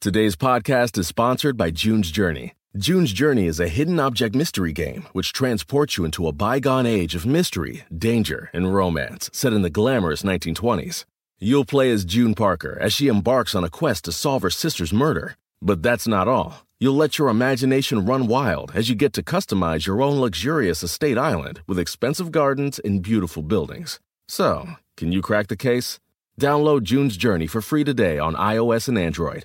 Today's podcast is sponsored by June's Journey. June's Journey is a hidden object mystery game which transports you into a bygone age of mystery, danger, and romance set in the glamorous 1920s. You'll play as June Parker as she embarks on a quest to solve her sister's murder. But that's not all. You'll let your imagination run wild as you get to customize your own luxurious estate island with expensive gardens and beautiful buildings. So, can you crack the case? Download June's Journey for free today on iOS and Android.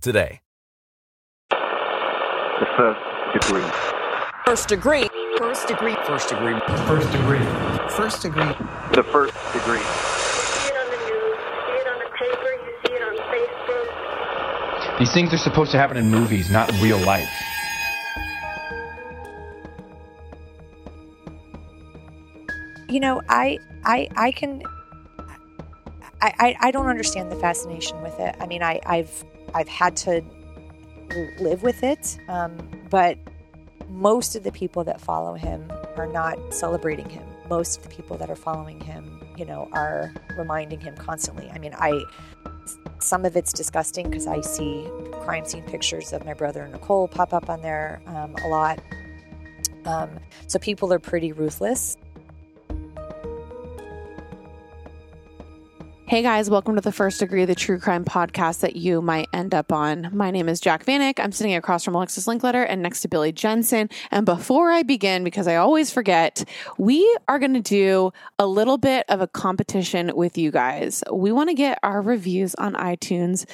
today. The first degree. First degree. First degree. First degree. First degree. First degree. The first degree. see it on the news, you see it on the paper, you see it on Facebook. These things are supposed to happen in movies, not in real life. you know i i i can I, I i don't understand the fascination with it i mean i i've i've had to live with it um, but most of the people that follow him are not celebrating him. Most of the people that are following him you know are reminding him constantly. I mean i some of it's disgusting because i see crime scene pictures of my brother nicole pop up on there um, a lot. Um, so people are pretty ruthless Hey guys, welcome to the First Degree, the true crime podcast that you might end up on. My name is Jac Vanek. I'm sitting across from Alexis Linkletter and next to Billy Jensen. And before I begin, because I always forget, we are going to do a little bit of a competition with you guys. We want to get our reviews on iTunes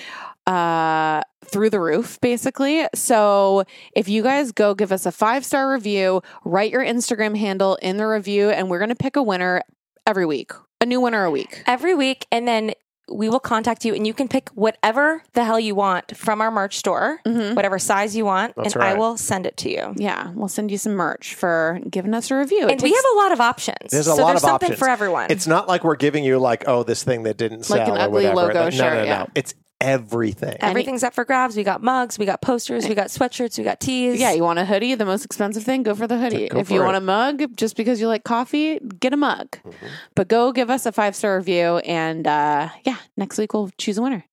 uh through the roof basically so if you guys go give us a five star review write your instagram handle in the review and we're going to pick a winner every week a new winner a week Every week, and then we will contact you, and you can pick whatever the hell you want from our merch store, mm-hmm. whatever size you want, That's and I will send it to you. yeah we'll send you some merch for giving us a review It And we takes- have a lot of options. There's a so lot there's of something options for everyone. It's not like we're giving you like, oh, this thing that didn't sell Like an or ugly whatever. logo no, shirt, no, no, yeah. It's everything. Everything's up for grabs. We got mugs, we got posters, we got sweatshirts, we got tees. Yeah, you want a hoodie, the most expensive thing, go for the hoodie. Go if you for want a mug, just because you like coffee, get a mug. Mm-hmm. But go give us a five star review, and uh, yeah, next week we'll choose a winner.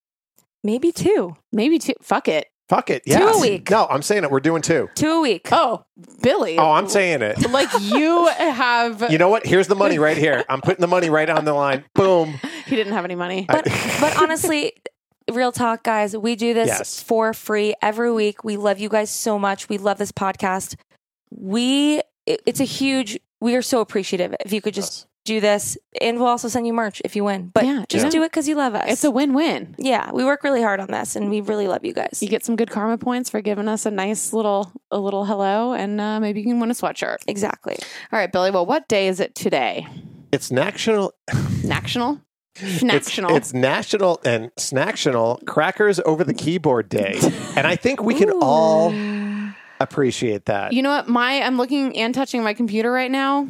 maybe two, Maybe two. Fuck it. Fuck it. Yeah. Two a week. No, I'm saying it. We're doing two. two a week. Oh, Billy. Oh, I'm saying it. like you have. You know what? Here's the money right here. I'm putting the money right on the line. Boom. he didn't have any money. But but honestly, real talk, guys, we do this Yes. for free every week. We love you guys so much. We love this podcast. We it- it's a huge. We are so appreciative if you could just do this, and we'll also send you merch if you win. But Yeah, just yeah. do it because you love us. it's a win win. yeah. We work really hard on this, and we really love you guys. You get some good karma points for giving us a nice little a little hello, and uh, maybe you can win a sweatshirt. exactly. All right, Billy. Well, what day is it today? It's national. National. It's, National. it's national and snacktional crackers over the keyboard day, and I think we can all appreciate that. You know what? My I'm looking and touching my computer right now.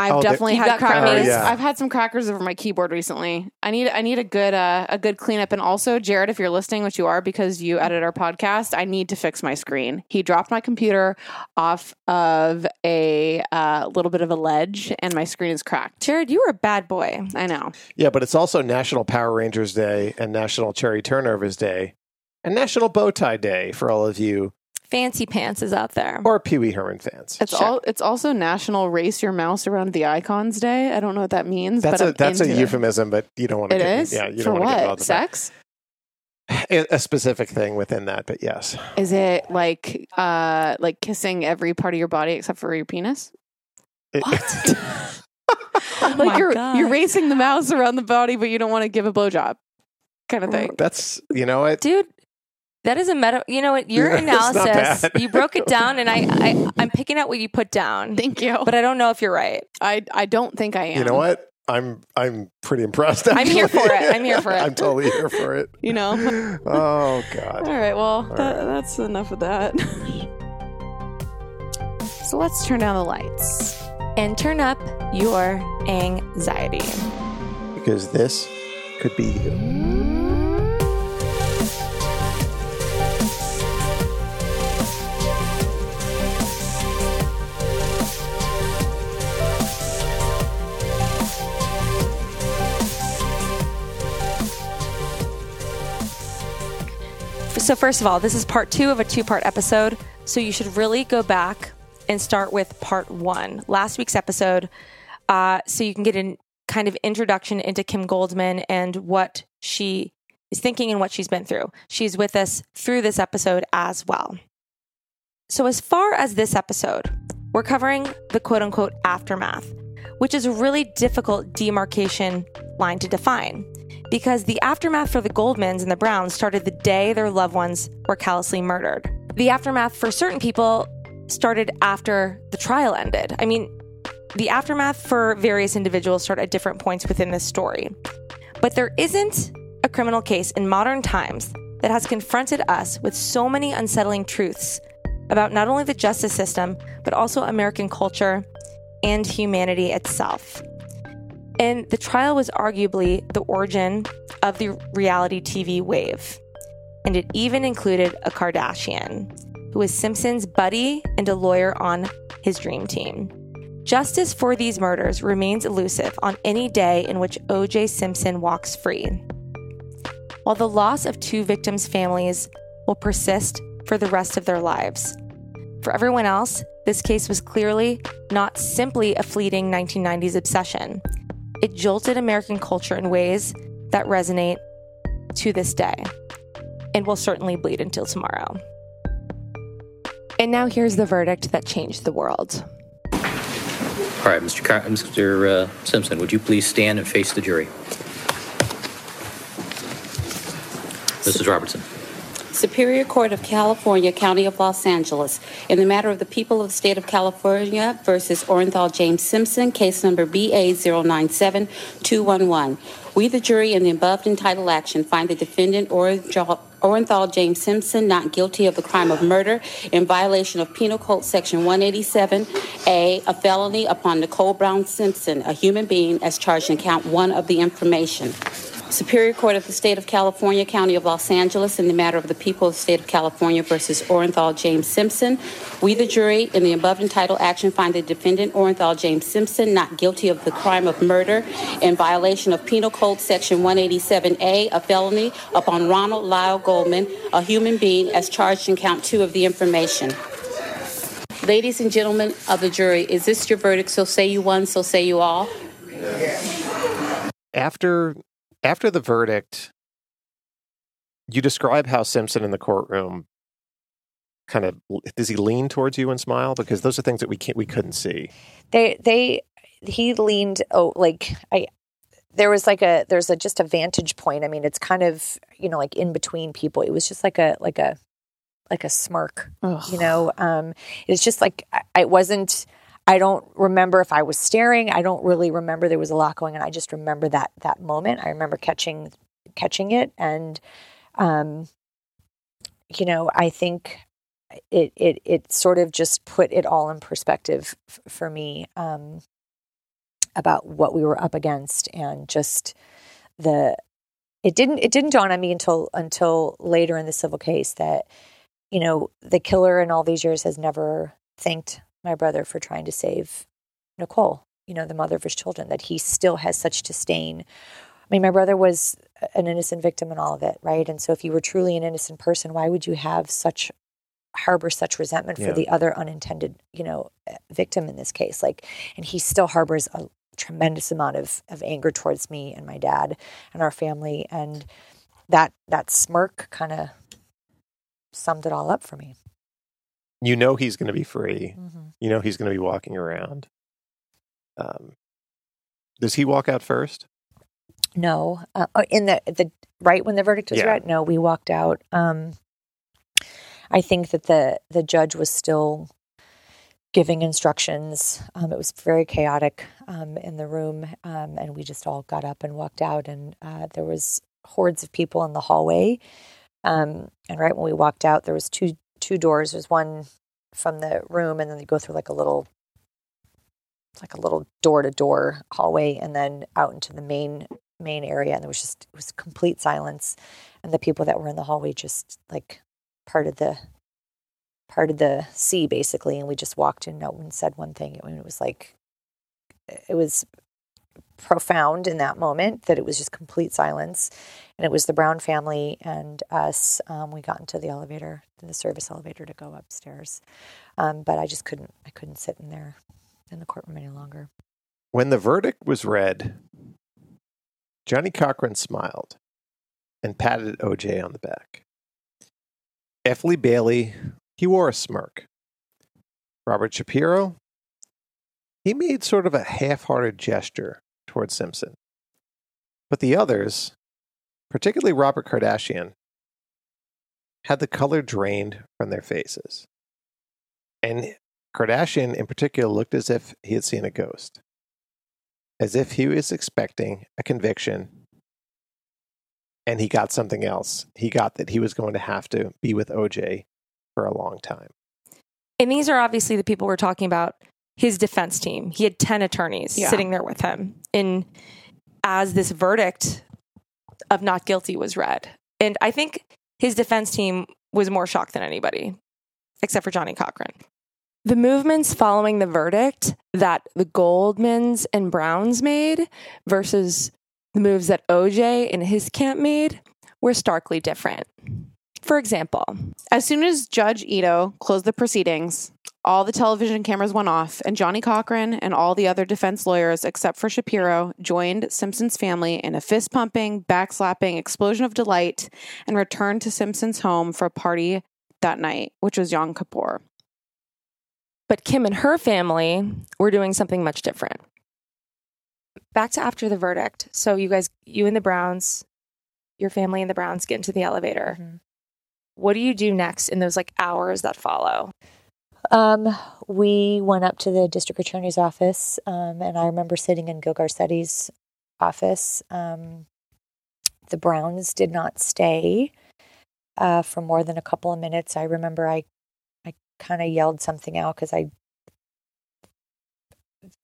I've Oh, definitely had crackers. Oh, yeah. I've had some crackers over my keyboard recently. I need I need a good uh, a good cleanup. And also, Jared, if you're listening, which you are because you edit our podcast, I need to fix my screen. He dropped my computer off of a uh, little bit of a ledge, and my screen is cracked. Jared, you were a bad boy. I know. Yeah, but it's also National Power Rangers Day and National Cherry Turnovers Day and National Bow Tie Day for all of you Fancy pants is out there. or Pee Wee Herman fans. It's Sure. all. It's also National Race Your Mouse Around the Icons Day. I don't know what that means, That's but a I'm that's a into it. euphemism, but you don't want to. It get, is. Yeah, you for don't want to get what? involved Sex? A, a specific thing within that, but yes. Is it like uh like kissing every part of your body except for your penis? It- Oh like you're God. you're racing the mouse around the body, but you don't want to give a blowjob, kind of thing. That's you know what. dude that is a meta you know what your It's analysis you broke it down and I, I i'm picking out what you put down Thank you. but i don't know if you're right I I don't think I am. You know what? I'm I'm pretty impressed. I'm here for it. I'm here for it. I'm totally here for it. You know. Oh God. All right. Well, that, that's enough of that. so let's turn down the lights. And turn up your anxiety. Because this could be you. So, first of all, this is part two of a two part episode. So, you should really go back and start with part one, last week's episode, uh, so you can get a kind of introduction into Kim Goldman and what she is thinking and what she's been through. She's with us through this episode as well. So, as far as this episode, we're covering the quote unquote aftermath, which is a really difficult demarcation line to define because the aftermath for the Goldmans and the Browns started the day their loved ones were callously murdered. The aftermath for certain people started after the trial ended. I mean, the aftermath for various individuals start at different points within this story. But there isn't a criminal case in modern times that has confronted us with so many unsettling truths about not only the justice system, but also American culture and humanity itself. And the trial was arguably the origin of the reality TV wave. And it even included a Kardashian, who was Simpson's buddy and a lawyer on his dream team. Justice for these murders remains elusive on any day in which O.J. Simpson walks free. While the loss of two victims' families will persist for the rest of their lives. For everyone else, this case was clearly not simply a fleeting 1990s obsession. It jolted American culture in ways that resonate to this day and will certainly bleed until tomorrow. And now here's the verdict that changed the world. All right, Mr. Car- Mr. Uh, Simpson, would you please stand and face the jury? Mrs. Robertson. Superior Court of California, County of Los Angeles, in the matter of the people of the state of California versus Orenthal James Simpson, case number BA097211. We, the jury, in the above entitled action, find the defendant Orenthal Orenthal James Simpson not guilty of the crime of murder in violation of Penal Code Section 187A, a felony upon Nicole Brown Simpson, a human being, as charged in count one of the information. Superior Court of the State of California, County of Los Angeles, in the matter of the people of the State of California versus Orenthal James Simpson. We, the jury, in the above entitled action, find the defendant Orenthal James Simpson not guilty of the crime of murder in violation of Penal Code Section 187A, a felony upon Ronald Lyle Goldman, a human being, as charged in count two of the information. Ladies and gentlemen of the jury, is this your verdict? So say you one, so say you all. After after the verdict, you describe how Simpson in the courtroom kind of does he lean towards you and smile? Because those are things that we can't we couldn't see. they they he leaned oh like i there was like a there's a just a vantage point. I mean it's kind of you know like in between people. It was just like a like a like a smirk you know? Um it's just like I, I wasn't i don't remember if i was staring. I don't really remember there was a lot going on. I just remember that that moment. I remember catching catching it. And um you know i think it it it sort of just put it all in perspective f- for me um, about what we were up against and just the it didn't it didn't dawn on me until until later in the civil case that you know the killer in all these years has never thanked my brother for trying to save Nicole you know the mother of his children that he still has such disdain I mean my brother was an innocent victim in all of it right and so if you were truly an innocent person why would you have such harbor such resentment Yeah. for the other unintended, you know, uh, victim in this case. Like, and he still harbors a tremendous amount of, of anger towards me and my dad and our family. And that, that smirk kind of summed it all up for me. You know he's going to be free. Mhm. You know he's going to be walking around. Um, does he walk out first? No, uh, uh, in the, the, right when the verdict was Yeah. read, no, we walked out. Um, I think that the, the judge was still giving instructions. Um, it was very chaotic um, in the room, um, and we just all got up and walked out. And uh, there was hordes of people in the hallway. Um, and right when we walked out, there was two two doors. There's one from the room, and then you go through like a little, like a little door to door hallway, and then out into the main main area. And there was just it was complete silence, and the people that were in the hallway just like part of the part of the sea basically and we just walked in no one said one thing I mean, it was like it was profound in that moment that it was just complete silence and it was the brown family and us um, we got into the elevator the service elevator to go upstairs um, but i just couldn't i couldn't sit in there in the courtroom any longer When the verdict was read, Johnnie Cochran smiled and patted OJ on the back. F. Bailey, he wore a smirk. Robert Shapiro, he made sort of a half hearted gesture towards Simpson. But the others, particularly Robert Kardashian, had the color drained from their faces. And Kardashian, in particular, looked as if he had seen a ghost, as if he was expecting a conviction and he got something else. He got that he was going to have to be with OJ for a long time. And these are obviously the people we're talking about. His defense team. He had ten attorneys Yeah. sitting there with him, in as this verdict of not guilty was read. And I think his defense team was more shocked than anybody, except for Johnnie Cochran. The movements following the verdict that the Goldmans and Browns made versus the moves that OJ and his camp made were starkly different. For example, As soon as Judge Ito closed the proceedings, all the television cameras went off, and Johnnie Cochran and all the other defense lawyers, except for Shapiro, joined Simpson's family in a fist pumping, backslapping explosion of delight and returned to Simpson's home for a party that night, which was Yom Kippur. But Kim and her family were doing something much different. Back to after the verdict. So you guys, you and the Browns, your family and the Browns get into the elevator. Mhm. What do you do next in those like hours that follow? Um, we went up to the district attorney's office, um, and I remember sitting in Gil Garcetti's office. Um, the Browns did not stay uh, for more than a couple of minutes. I remember I, I kind of yelled something out because I,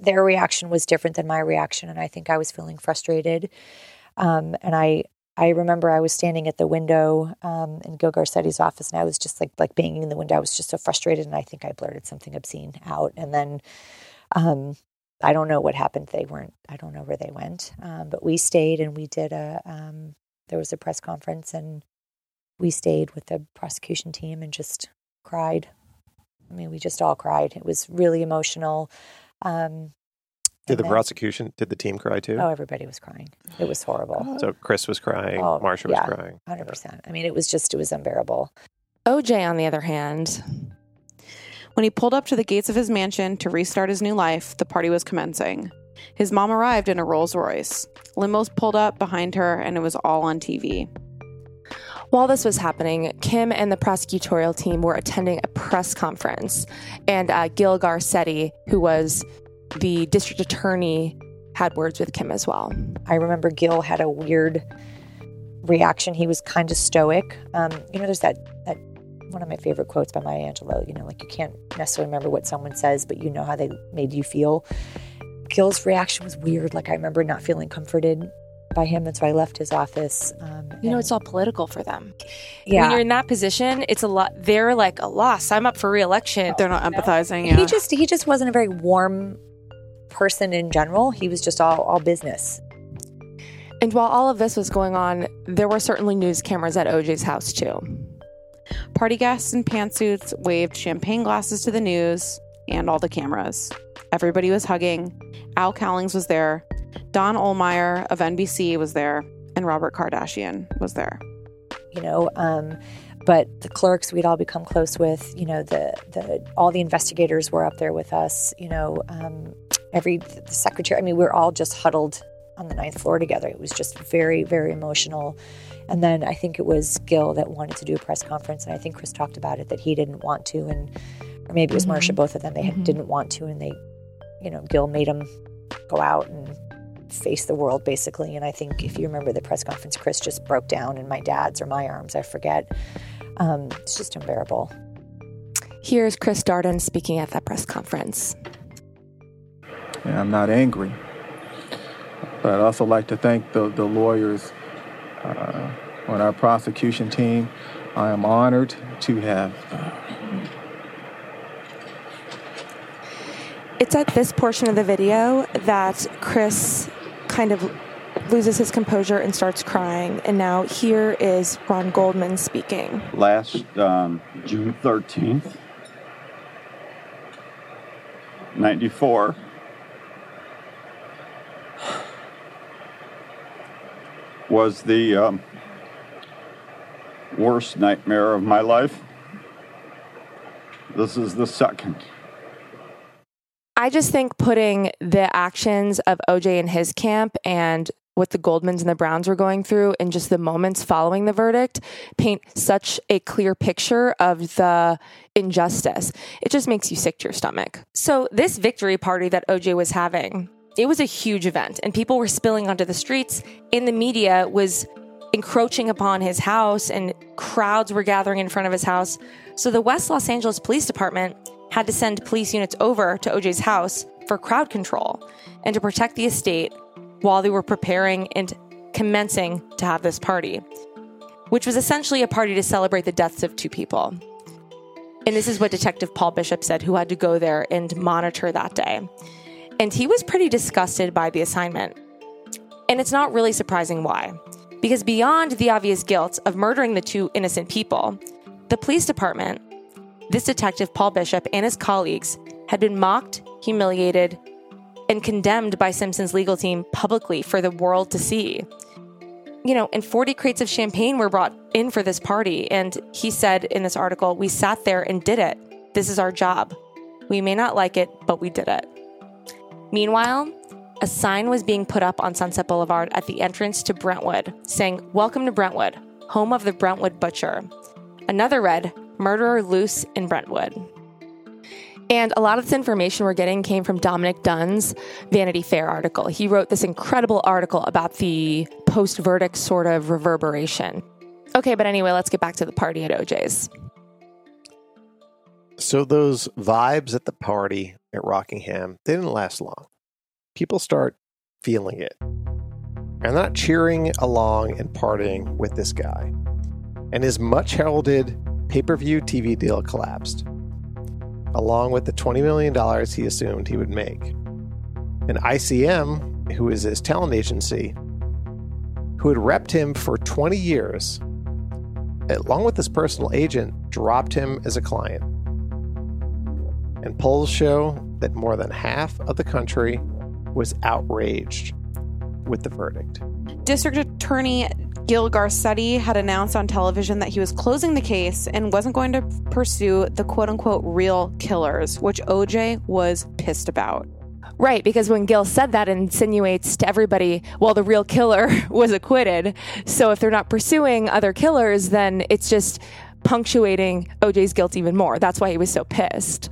their reaction was different than my reaction, and I think I was feeling frustrated. Um, and I, I remember I was standing at the window um, in Gil Garcetti's office, and I was just like like banging in the window. I was just so frustrated, and I think I blurted something obscene out. And then um, I don't know what happened. They weren't. I don't know where they went. Um, but we stayed, and we did a. Um, there was a press conference, and we stayed with the prosecution team and just cried. I mean, we just all cried. It was really emotional. Um, Did and the then- prosecution, did the team cry too? Oh, everybody was crying. It was horrible. So Chris was crying, Oh, Marcia was yeah. crying. Hundred percent. I mean, it was just it was unbearable. OJ, on the other hand, When he pulled up to the gates of his mansion to restart his new life, the party was commencing. His mom arrived in a Rolls Royce. Limos pulled up behind her, and it was all on TV. While this was happening, Kim and the prosecutorial team were attending a press conference, and uh, Gil Garcetti, who was the district attorney, had words with Kim as well. I remember Gil had a weird reaction. He was kind of stoic. Um, you know, there's that that one of my favorite quotes by Maya Angelou. You know, like you can't necessarily remember what someone says, but you know how they made you feel. Gil's reaction was weird. Like I remember not feeling comforted by him, and so I left his office. Um, You know, and- it's all political for them. yeah. When you're in that position, it's a lot. They're like a loss. I'm up for reelection. They're not empathizing. Yeah. He just he just wasn't a very warm person in general. He was just all all business. And while all of this was going on, there were certainly news cameras at OJ's house too. Party guests in pantsuits waved champagne glasses to the news and all the cameras. Everybody was hugging. Al Cowlings was there. Don Ohlmeyer of NBC was there. And Robert Kardashian was there. you know um, but the clerks we'd all become close with you know the the all the investigators were up there with us you know um, every the secretary i mean we're all just huddled on the ninth floor together it was just very very emotional and then i think it was gil that wanted to do a press conference and i think chris talked about it that he didn't want to and or maybe it was Marcia, Mhm. both of them. They Mhm. didn't want to, and they, you know, Gil made them go out and face the world basically. And I think if you remember the press conference, Chris just broke down in my dad's or my arms, I forget. Um, it's just unbearable. Here's Chris Darden speaking at that press conference. And I'm not angry. But I'd also like to thank the, the lawyers uh, on our prosecution team. I am honored to have uh, It's at this portion of the video that Chris kind of loses his composure and starts crying. And now here is Ron Goldman speaking. last um, June 13th, 94. Was the um, worst nightmare of my life. This is the second. I just think putting the actions of OJ in his camp and what the Goldmans and the Browns were going through and just the moments following the verdict paint such a clear picture of the injustice. It just makes you sick to your stomach. So, this victory party that OJ was having, it was a huge event and people were spilling onto the streets and the media was encroaching upon his house and crowds were gathering in front of his house. So, the West Los Angeles Police Department had to send police units over to OJ's house for crowd control and to protect the estate while they were preparing and commencing to have this party, which was essentially a party to celebrate the deaths of two people. And this is what Detective Paul Bishop said, who had to go there and monitor that day. And he was pretty disgusted by the assignment. And it's not really surprising why. Because beyond the obvious guilt of murdering the two innocent people, the police department, this detective, Paul Bishop, and his colleagues had been mocked, humiliated, and condemned by Simpson's legal team publicly for the world to see. You know, and 40 crates of champagne were brought in for this party. And he said in this article, We sat there and did it. This is our job. We may not like it, but we did it. Meanwhile, a sign was being put up on Sunset Boulevard at the entrance to Brentwood saying, Welcome to Brentwood, home of the Brentwood Butcher. Another read, Murderer Loose in Brentwood. And a lot of this information we're getting came from Dominick Dunne's Vanity Fair article. He wrote this incredible article about the post verdict sort of reverberation. Okay, but anyway, let's get back to the party at OJ's. So those vibes at the party at Rockingham they didn't last long. People start feeling it. And not cheering along and partying with this guy. And his much heralded pay per view TV deal collapsed, along with the $20 million he assumed he would make. And ICM, who is his talent agency, who had repped him for 20 years, along with his personal agent, dropped him as a client. And polls show that more than half of the country was outraged with the verdict. District Attorney Gil Garcetti had announced on television that he was closing the case and wasn't going to pursue the quote unquote real killers, which OJ was pissed about. Right, because when Gil said that, it insinuates to everybody, well, the real killer was acquitted. So if they're not pursuing other killers, then it's just punctuating OJ's guilt even more. That's why he was so pissed.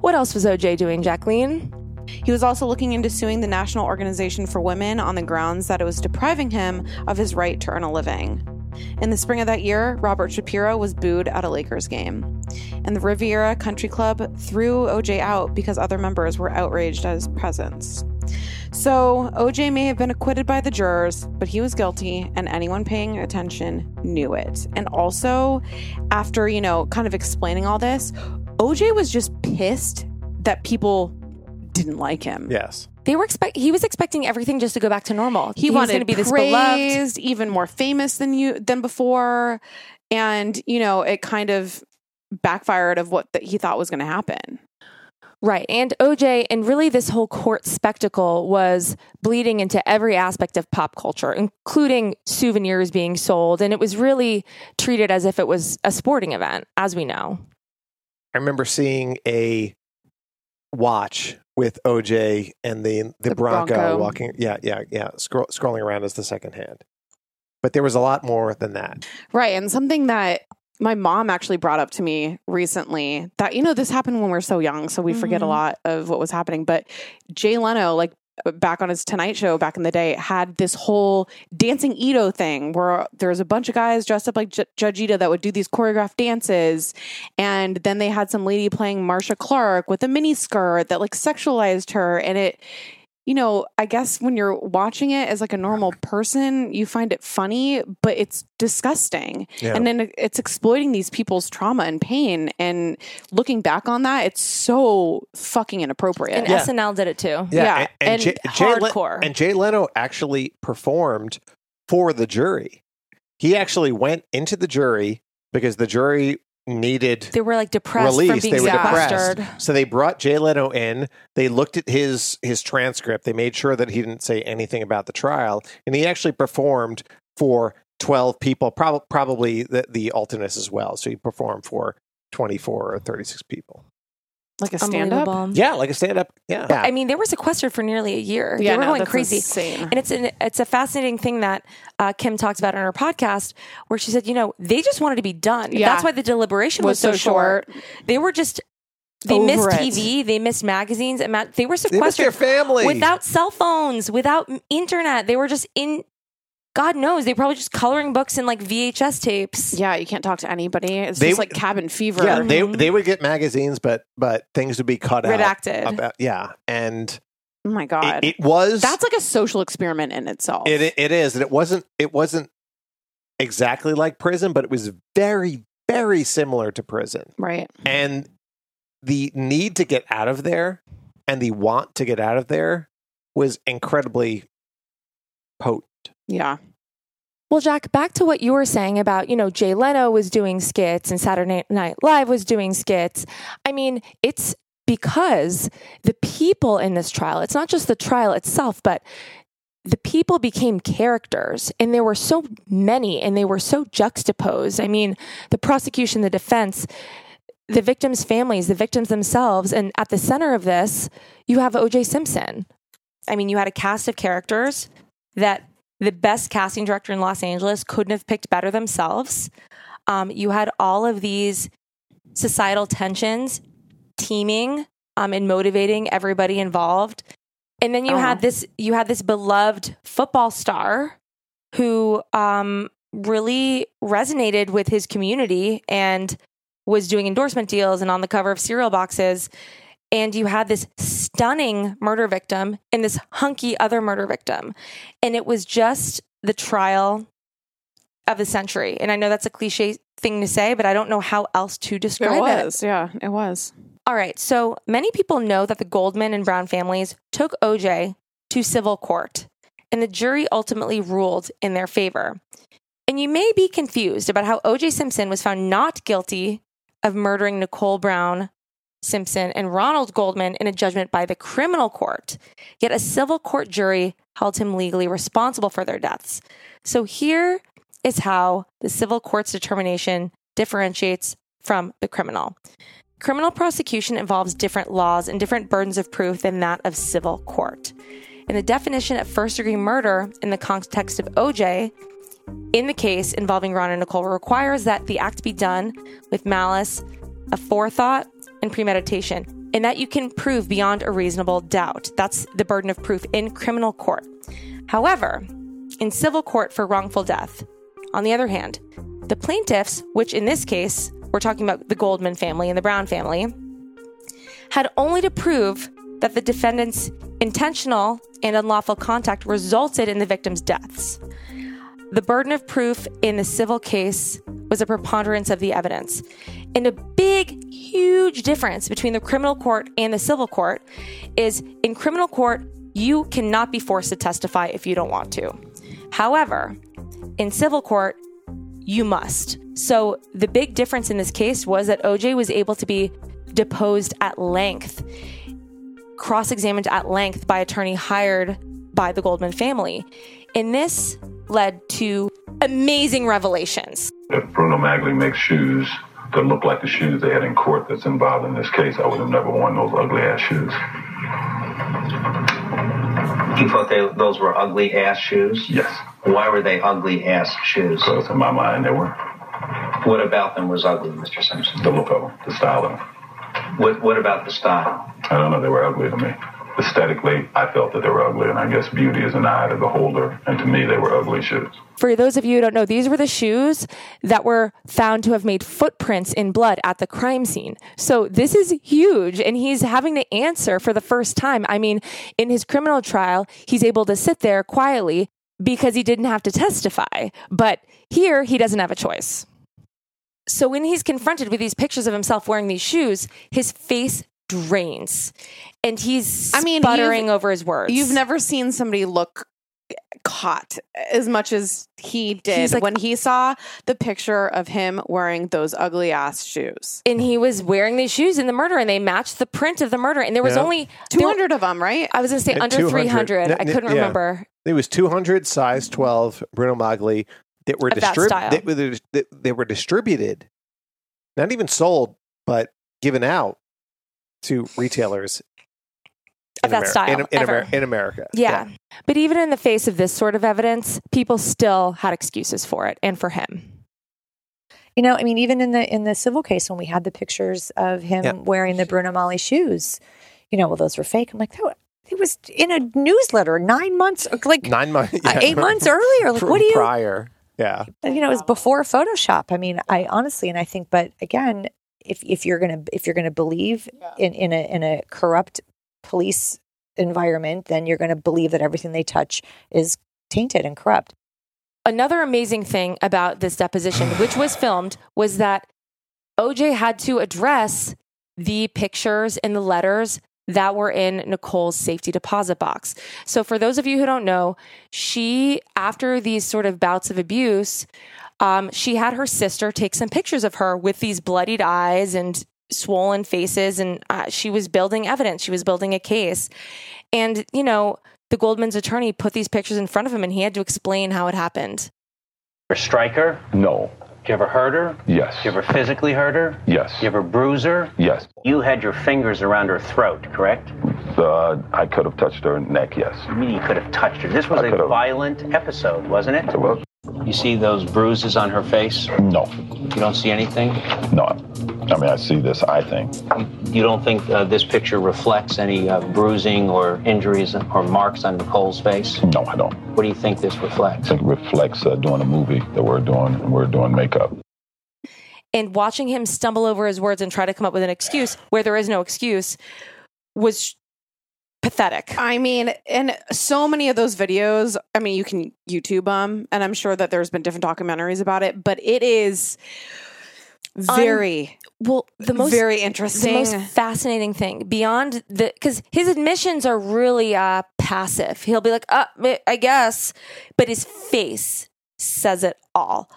What else was OJ doing, Jacqueline? He was also looking into suing the National Organization for Women on the grounds that it was depriving him of his right to earn a living. In the spring of that year, Robert Shapiro was booed at a Lakers game. And the Riviera Country Club threw OJ out because other members were outraged at his presence. So, OJ may have been acquitted by the jurors, but he was guilty, and anyone paying attention knew it. And also, after, you know, kind of explaining all this, OJ was just pissed that people didn't like him. Yes. They were expect he was expecting everything just to go back to normal. He, was wanted going to be this praised, beloved. even more famous than you than before, and you know it kind of backfired of what that he thought was going to happen. Right. And OJ, and really this whole court spectacle was bleeding into every aspect of pop culture, including souvenirs being sold. And it was really treated as if it was a sporting event, as we know. I remember seeing a watch with OJ and the the, The Bronco, Bronco. walking. Yeah, yeah, yeah. Scroll, scrolling around as the second hand. But there was a lot more than that. Right. And something that my mom actually brought up to me recently that you know this happened when we are so young so we forget a Mhm. lot of what was happening but jay leno like back on his tonight show back in the day had this whole dancing ito thing where there was a bunch of guys dressed up like J- judge ito that would do these choreographed dances. And then they had some lady playing marcia clark with a mini skirt that like sexualized her. And it you know, I guess when you're watching it as like a normal person, you find it funny, but it's disgusting. Yeah. And then it's exploiting these people's trauma and pain. And looking back on that, it's so fucking inappropriate. And SNL did it too. Yeah, and, and Jay, Jay Le- hardcore. and Jay Leno actually performed for the jury. He actually went into the jury because the jury needed They were like depressed from released. being They were depressed, so they brought Jay Leno in. They looked at his his transcript. They made sure that he didn't say anything about the trial, and he actually performed for twelve people, prob- probably the the alternates as well. So he performed for twenty four or thirty six people. Like a stand up. Yeah, like a stand up. Yeah, I mean, they were sequestered for nearly a year. Yeah, they were no, going crazy. insane. And it's an, it's a fascinating thing that uh, Kim talks about in her podcast, where she said, you know, they just wanted to be done. Yeah. That's why the deliberation was, Was so, so short. They were just. They Over missed it. TV. They missed magazines. And ma- they were sequestered. They missed sequestered their family. without cell phones, without internet. They were just in. God knows they probably just coloring books and like VHS tapes. Yeah, you can't talk to anybody. It's They- just like cabin fever. Yeah, they mm-hmm. they would get magazines, but but things would be cut Redacted. out. About, yeah, and oh my god, it, it was that's like a social experiment in itself. it it is, and it wasn't it wasn't exactly like prison, but it was very very similar to prison, right. and the need to get out of there and the want to get out of there was incredibly potent. Yeah. Well, Jack, back to what you were saying about, you know, Jay Leno was doing skits and Saturday Night Live was doing skits. I mean, it's because the people in this trial, it's not just the trial itself, but the people became characters and there were so many and they were so juxtaposed. I mean, the prosecution, the defense, the victims' families, the victims themselves. And at the center of this, you have OJ Simpson. I mean, you had a cast of characters that the best casting director in Los Angeles couldn't have picked better themselves. Um, you had all of these societal tensions teaming um, and motivating everybody involved. And then you Uh-huh. had this you had this beloved football star who um, really resonated with his community and was doing endorsement deals and on the cover of cereal boxes. And you had this stunning murder victim and this hunky other murder victim. And it was just the trial of the century. And I know that's a cliche thing to say, but I don't know how else to It describe it. was. Yeah, it was. All right. So many people know that the Goldman and Brown families took OJ to civil court, and the jury ultimately ruled in their favor. And you may be confused about how OJ Simpson was found not guilty of murdering Nicole Brown Simpson and Ronald Goldman in a judgment by the criminal court. Yet a civil court jury held him legally responsible for their deaths. So here is how the civil court's determination differentiates from the criminal. Criminal prosecution involves different laws and different burdens of proof than that of civil court. In the definition of first degree murder in the context of OJ in the case involving Ron and Nicole requires that the act be done with malice, a forethought, and premeditation, and that you can prove beyond a reasonable doubt. That's the burden of proof in criminal court. However, in civil court for wrongful death, on the other hand, the plaintiffs, which in this case, we're talking about the Goldman family and the Brown family, had only to prove that the defendant's intentional and unlawful contact resulted in the victim's deaths. The burden of proof in the civil case was a preponderance of the evidence. And a big, huge difference between the criminal court and the civil court is in criminal court, you cannot be forced to testify if you don't want to. However, in civil court, you must. So the big difference in this case was that OJ was able to be deposed at length, cross examined at length by attorney hired by the Goldman family. In this led to amazing revelations. If Bruno Magli makes shoes that look like the shoes they had in court that's involved in this case, I would have never worn those ugly ass shoes. You thought they, those were ugly ass shoes? Yes. Why were they ugly ass shoes? Because in my mind they were. What about them was ugly, Mr. Simpson? The look of them, the style of them. What What about the style? I don't know, they were ugly to me. Aesthetically, I felt that they were ugly, and I guess beauty is an eye to the beholder, and to me, they were ugly shoes. For those of you who don't know, these were the shoes that were found to have made footprints in blood at the crime scene. So this is huge, and he's having to answer for the first time. I mean, in his criminal trial, he's able to sit there quietly because he didn't have to testify. But here, he doesn't have a choice. So when he's confronted with these pictures of himself wearing these shoes, his face drains, and he's I mean, sputtering you've- over his words. You've never seen somebody look caught as much as he did like- when he saw the picture of him wearing those ugly ass shoes. and he was wearing these shoes in the murder, and they matched the print of the murder. And there was Yeah. only 200 of them, right? I was going to say At under 200. 300. I couldn't yeah. remember. It was 200 size 12 Bruno Magli that were distributed. that distrib- style. that were, that they were distributed, not even sold, but given out to retailers Of that Ameri- style, in, in, ever. Amer- in America. Yeah. But even in the face of this sort of evidence, people still had excuses for it and for him. You know, I mean, even in the in the civil case when we had the pictures of him Yeah. wearing the Bruno Magli shoes, you know, well, those were fake. I'm like, that, wa- it was in a newsletter nine months, like Nine months, uh, eight months earlier. Like, what do you? prior? Yeah, you know, it was before Photoshop. I mean, I honestly, and I think, but again, if if you're gonna if you're gonna believe in in a in a corrupt police environment, then you're gonna believe that everything they touch is tainted and corrupt. Another amazing thing about this deposition, which was filmed, was that OJ had to address the pictures and the letters that were in Nicole's safety deposit box. So, for those of you who don't know, she, after these sort of bouts of abuse, um, she had her sister take some pictures of her with these bloodied eyes and swollen faces. And uh, she was building evidence, she was building a case. And, you know, the Goldman's attorney put these pictures in front of him and he had to explain how it happened. ever strike her? No. Did you ever hurt her? Yes. Did you ever physically hurt her? Yes. Did you ever bruise her? Yes. You had your fingers around her throat, correct? Uh, I could have touched her neck, yes. You mean you could have touched her? This was I a violent episode, wasn't it? It was. You see those bruises on her face? No. You don't see anything? No. I mean, I see this eye thing. You don't think uh, this picture reflects any uh, bruising or injuries or marks on Nicole's face? No, I don't. What do you think this reflects? I think it reflects uh, doing a movie that we're doing, and we're doing makeup. And watching him stumble over his words and try to come up with an excuse where there is no excuse was pathetic. I mean, and so many of those videos, I mean, you can YouTube them, and I'm sure that there's been different documentaries about it, but it is very, well, the most very interesting. The most fascinating thing beyond the because his admissions are really uh, passive. He'll be like, uh, I guess, but his face says it all.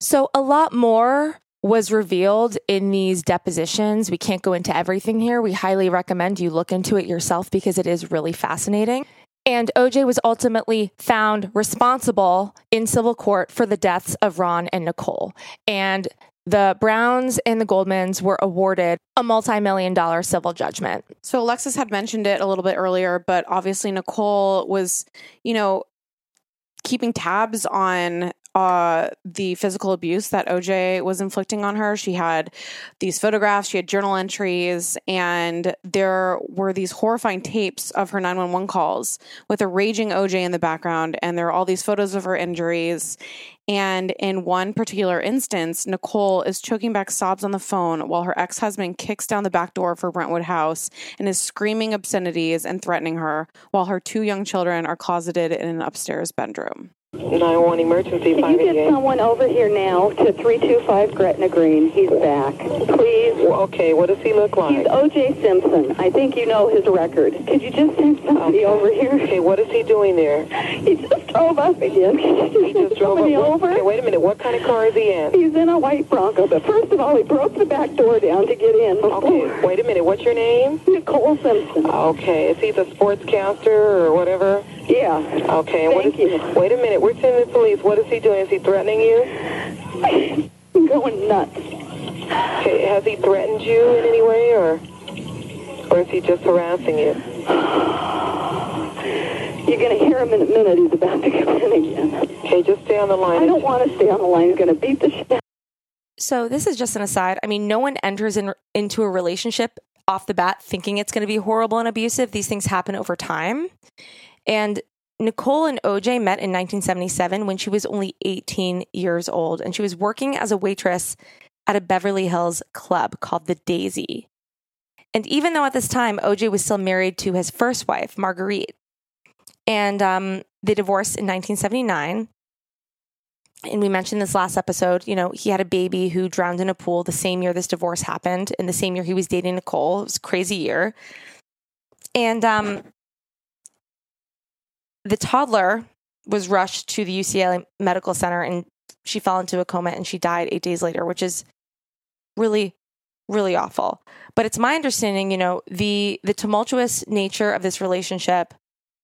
So a lot more was revealed in these depositions. We can't go into everything here. We highly recommend you look into it yourself because it is really fascinating. And OJ was ultimately found responsible in civil court for the deaths of Ron and Nicole. And the Browns and the Goldmans were awarded a multi million dollar civil judgment. So Alexis had mentioned it a little bit earlier, but obviously Nicole was, you know, keeping tabs on uh, the physical abuse that OJ was inflicting on her. She had these photographs, she had journal entries, and there were these horrifying tapes of her 911 calls with a raging OJ in the background. And there are all these photos of her injuries. And in one particular instance, Nicole is choking back sobs on the phone while her ex husband kicks down the back door of her Brentwood house and is screaming obscenities and threatening her while her two young children are closeted in an upstairs bedroom. 911 emergency Can you get someone over here now to 325 Gretna Green? He's back. Please. okay, what does he look like? He's O.J. Simpson. I think you know his record. Could you just send somebody over here? Okay, what is he doing there? He just drove up again. You just drove up. over? Okay, wait a minute. What kind of car is he in? He's in a white Bronco, but first of all, he broke the back door down to get in. Before. Okay, wait a minute. What's your name? Nicole Simpson. Okay, is he the sportscaster or whatever? Yeah. Okay, Thank is, you. wait a minute. We're sending the police. What is he doing? Is he threatening you? I'm going nuts. Okay, has he threatened you in any way, or or is he just harassing you? You're going to hear him in a minute. He's about to come in again. Okay, just stay on the line. I don't want to stay on the line. He's going to beat the shit So this is just an aside. I mean, no one enters in, into a relationship off the bat thinking it's going to be horrible and abusive. These things happen over time. And Nicole and OJ met in 1977 when she was only 18 years old, and she was working as a waitress at a Beverly Hills club called the Daisy. And even though at this time OJ was still married to his first wife, Marguerite, and um, they divorced in 1979. And we mentioned this last episode, you know, he had a baby who drowned in a pool the same year this divorce happened, and the same year he was dating Nicole. It was a crazy year. And um, the toddler was rushed to the UCLA Medical Center and she fell into a coma and she died eight days later, which is really, really awful. But it's my understanding, you know, the the tumultuous nature of this relationship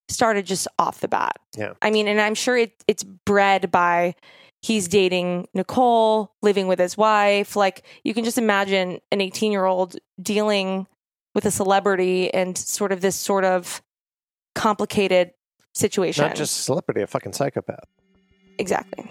started just off the bat. Yeah. I mean, and I'm sure it, it's bred by he's dating Nicole, living with his wife. Like you can just imagine an 18 year old dealing with a celebrity and sort of this sort of complicated situation. Not just celebrity, a fucking psychopath. exactly.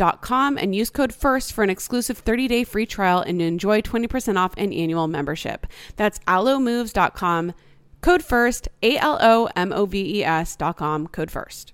and use code FIRST for an exclusive 30-day free trial and enjoy 20% off an annual membership. That's alomoves.com. Code FIRST, A L O M O V E S dot com, code FIRST.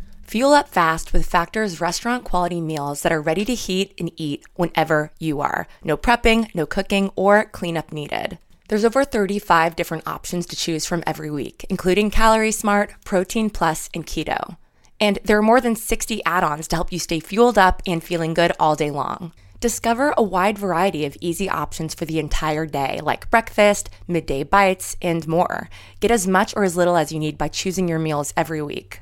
Fuel up fast with Factor's restaurant quality meals that are ready to heat and eat whenever you are. No prepping, no cooking, or cleanup needed. There's over 35 different options to choose from every week, including Calorie Smart, Protein Plus, and Keto. And there are more than 60 add ons to help you stay fueled up and feeling good all day long. Discover a wide variety of easy options for the entire day, like breakfast, midday bites, and more. Get as much or as little as you need by choosing your meals every week.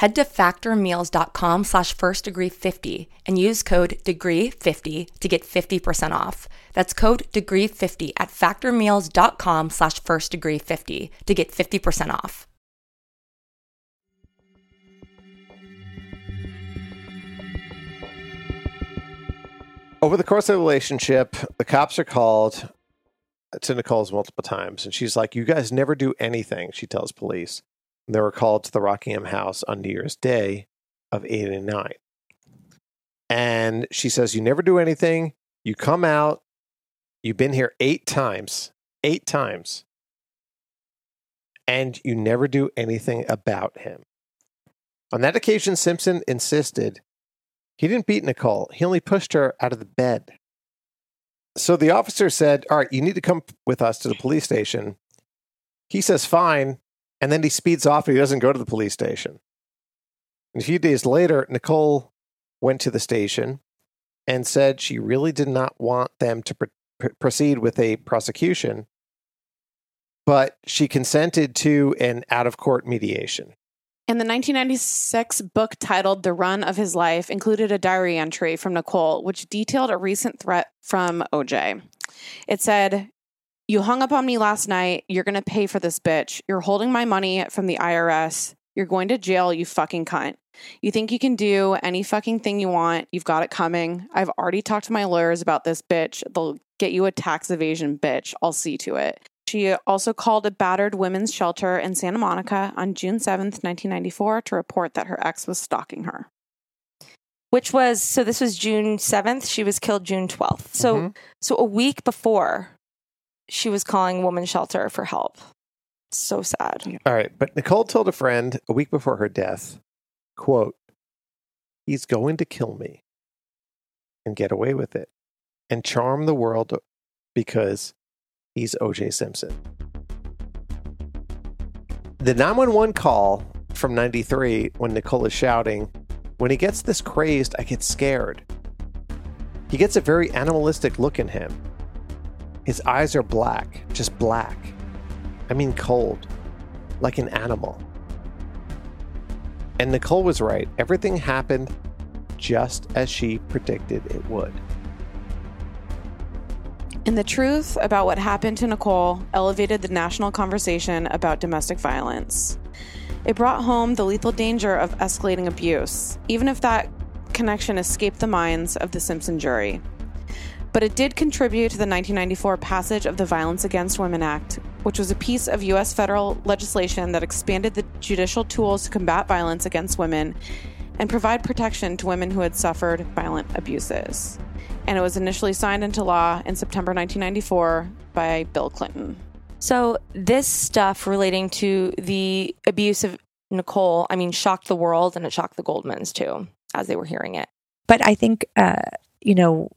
Head to factormeals.com slash first degree 50 and use code degree50 to get 50% off. That's code degree50 at factormeals.com slash first degree 50 to get 50% off. Over the course of the relationship, the cops are called to Nicole's multiple times, and she's like, "You guys never do anything." She tells police. They were called to the Rockingham house on New Year's Day of '89, and she says, "You never do anything. You come out. You've been here eight times, eight times, and you never do anything about him." On that occasion, Simpson insisted he didn't beat Nicole. He only pushed her out of the bed. So the officer said, All right, you need to come with us to the police station. He says, Fine. And then he speeds off and he doesn't go to the police station. And a few days later, Nicole went to the station and said she really did not want them to pr- pr- proceed with a prosecution, but she consented to an out of court mediation. In the 1996 book titled The Run of His Life included a diary entry from Nicole, which detailed a recent threat from OJ. It said, You hung up on me last night. You're going to pay for this bitch. You're holding my money from the IRS. You're going to jail, you fucking cunt. You think you can do any fucking thing you want. You've got it coming. I've already talked to my lawyers about this bitch. They'll get you a tax evasion bitch. I'll see to it. She also called a battered women's shelter in Santa Monica on June 7th, 1994, to report that her ex was stalking her. Which was so this was June 7th, she was killed June 12th. So Mhm. so a week before she was calling Woman shelter for help. So sad. All right, but Nicole told a friend a week before her death, quote, he's going to kill me and get away with it and charm the world because he's OJ Simpson. The 911 call from 93 when Nicole is shouting, when he gets this crazed, I get scared. He gets a very animalistic look in him. His eyes are black, just black. I mean, cold, like an animal. And Nicole was right. Everything happened just as she predicted it would. And the truth about what happened to Nicole elevated the national conversation about domestic violence. It brought home the lethal danger of escalating abuse, even if that connection escaped the minds of the Simpson jury. But it did contribute to the 1994 passage of the Violence Against Women Act, which was a piece of U.S. federal legislation that expanded the judicial tools to combat violence against women and provide protection to women who had suffered violent abuses. And it was initially signed into law in September 1994 by Bill Clinton. So this stuff relating to the abuse of Nicole, I mean, shocked the world and it shocked the Goldmans too, as they were hearing it. But I think, uh, you know,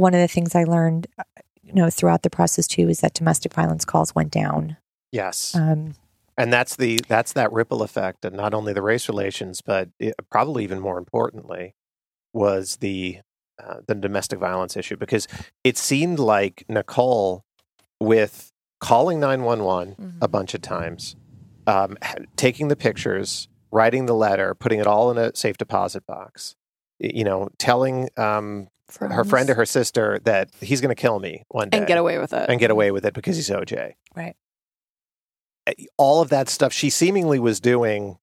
one of the things I learned, uh, you know, throughout the process too, is that domestic violence calls went down. Yes. Um, and that's the that's that ripple effect and not only the race relations but it, probably even more importantly was the uh, the domestic violence issue because it seemed like Nicole with calling 911 a bunch of times um, taking the pictures writing the letter putting it all in a safe deposit box you know telling um, her friend or her sister that he's going to kill me one day And get away with it. and get away with it because he's OJ right. all of that stuff she seemingly was doing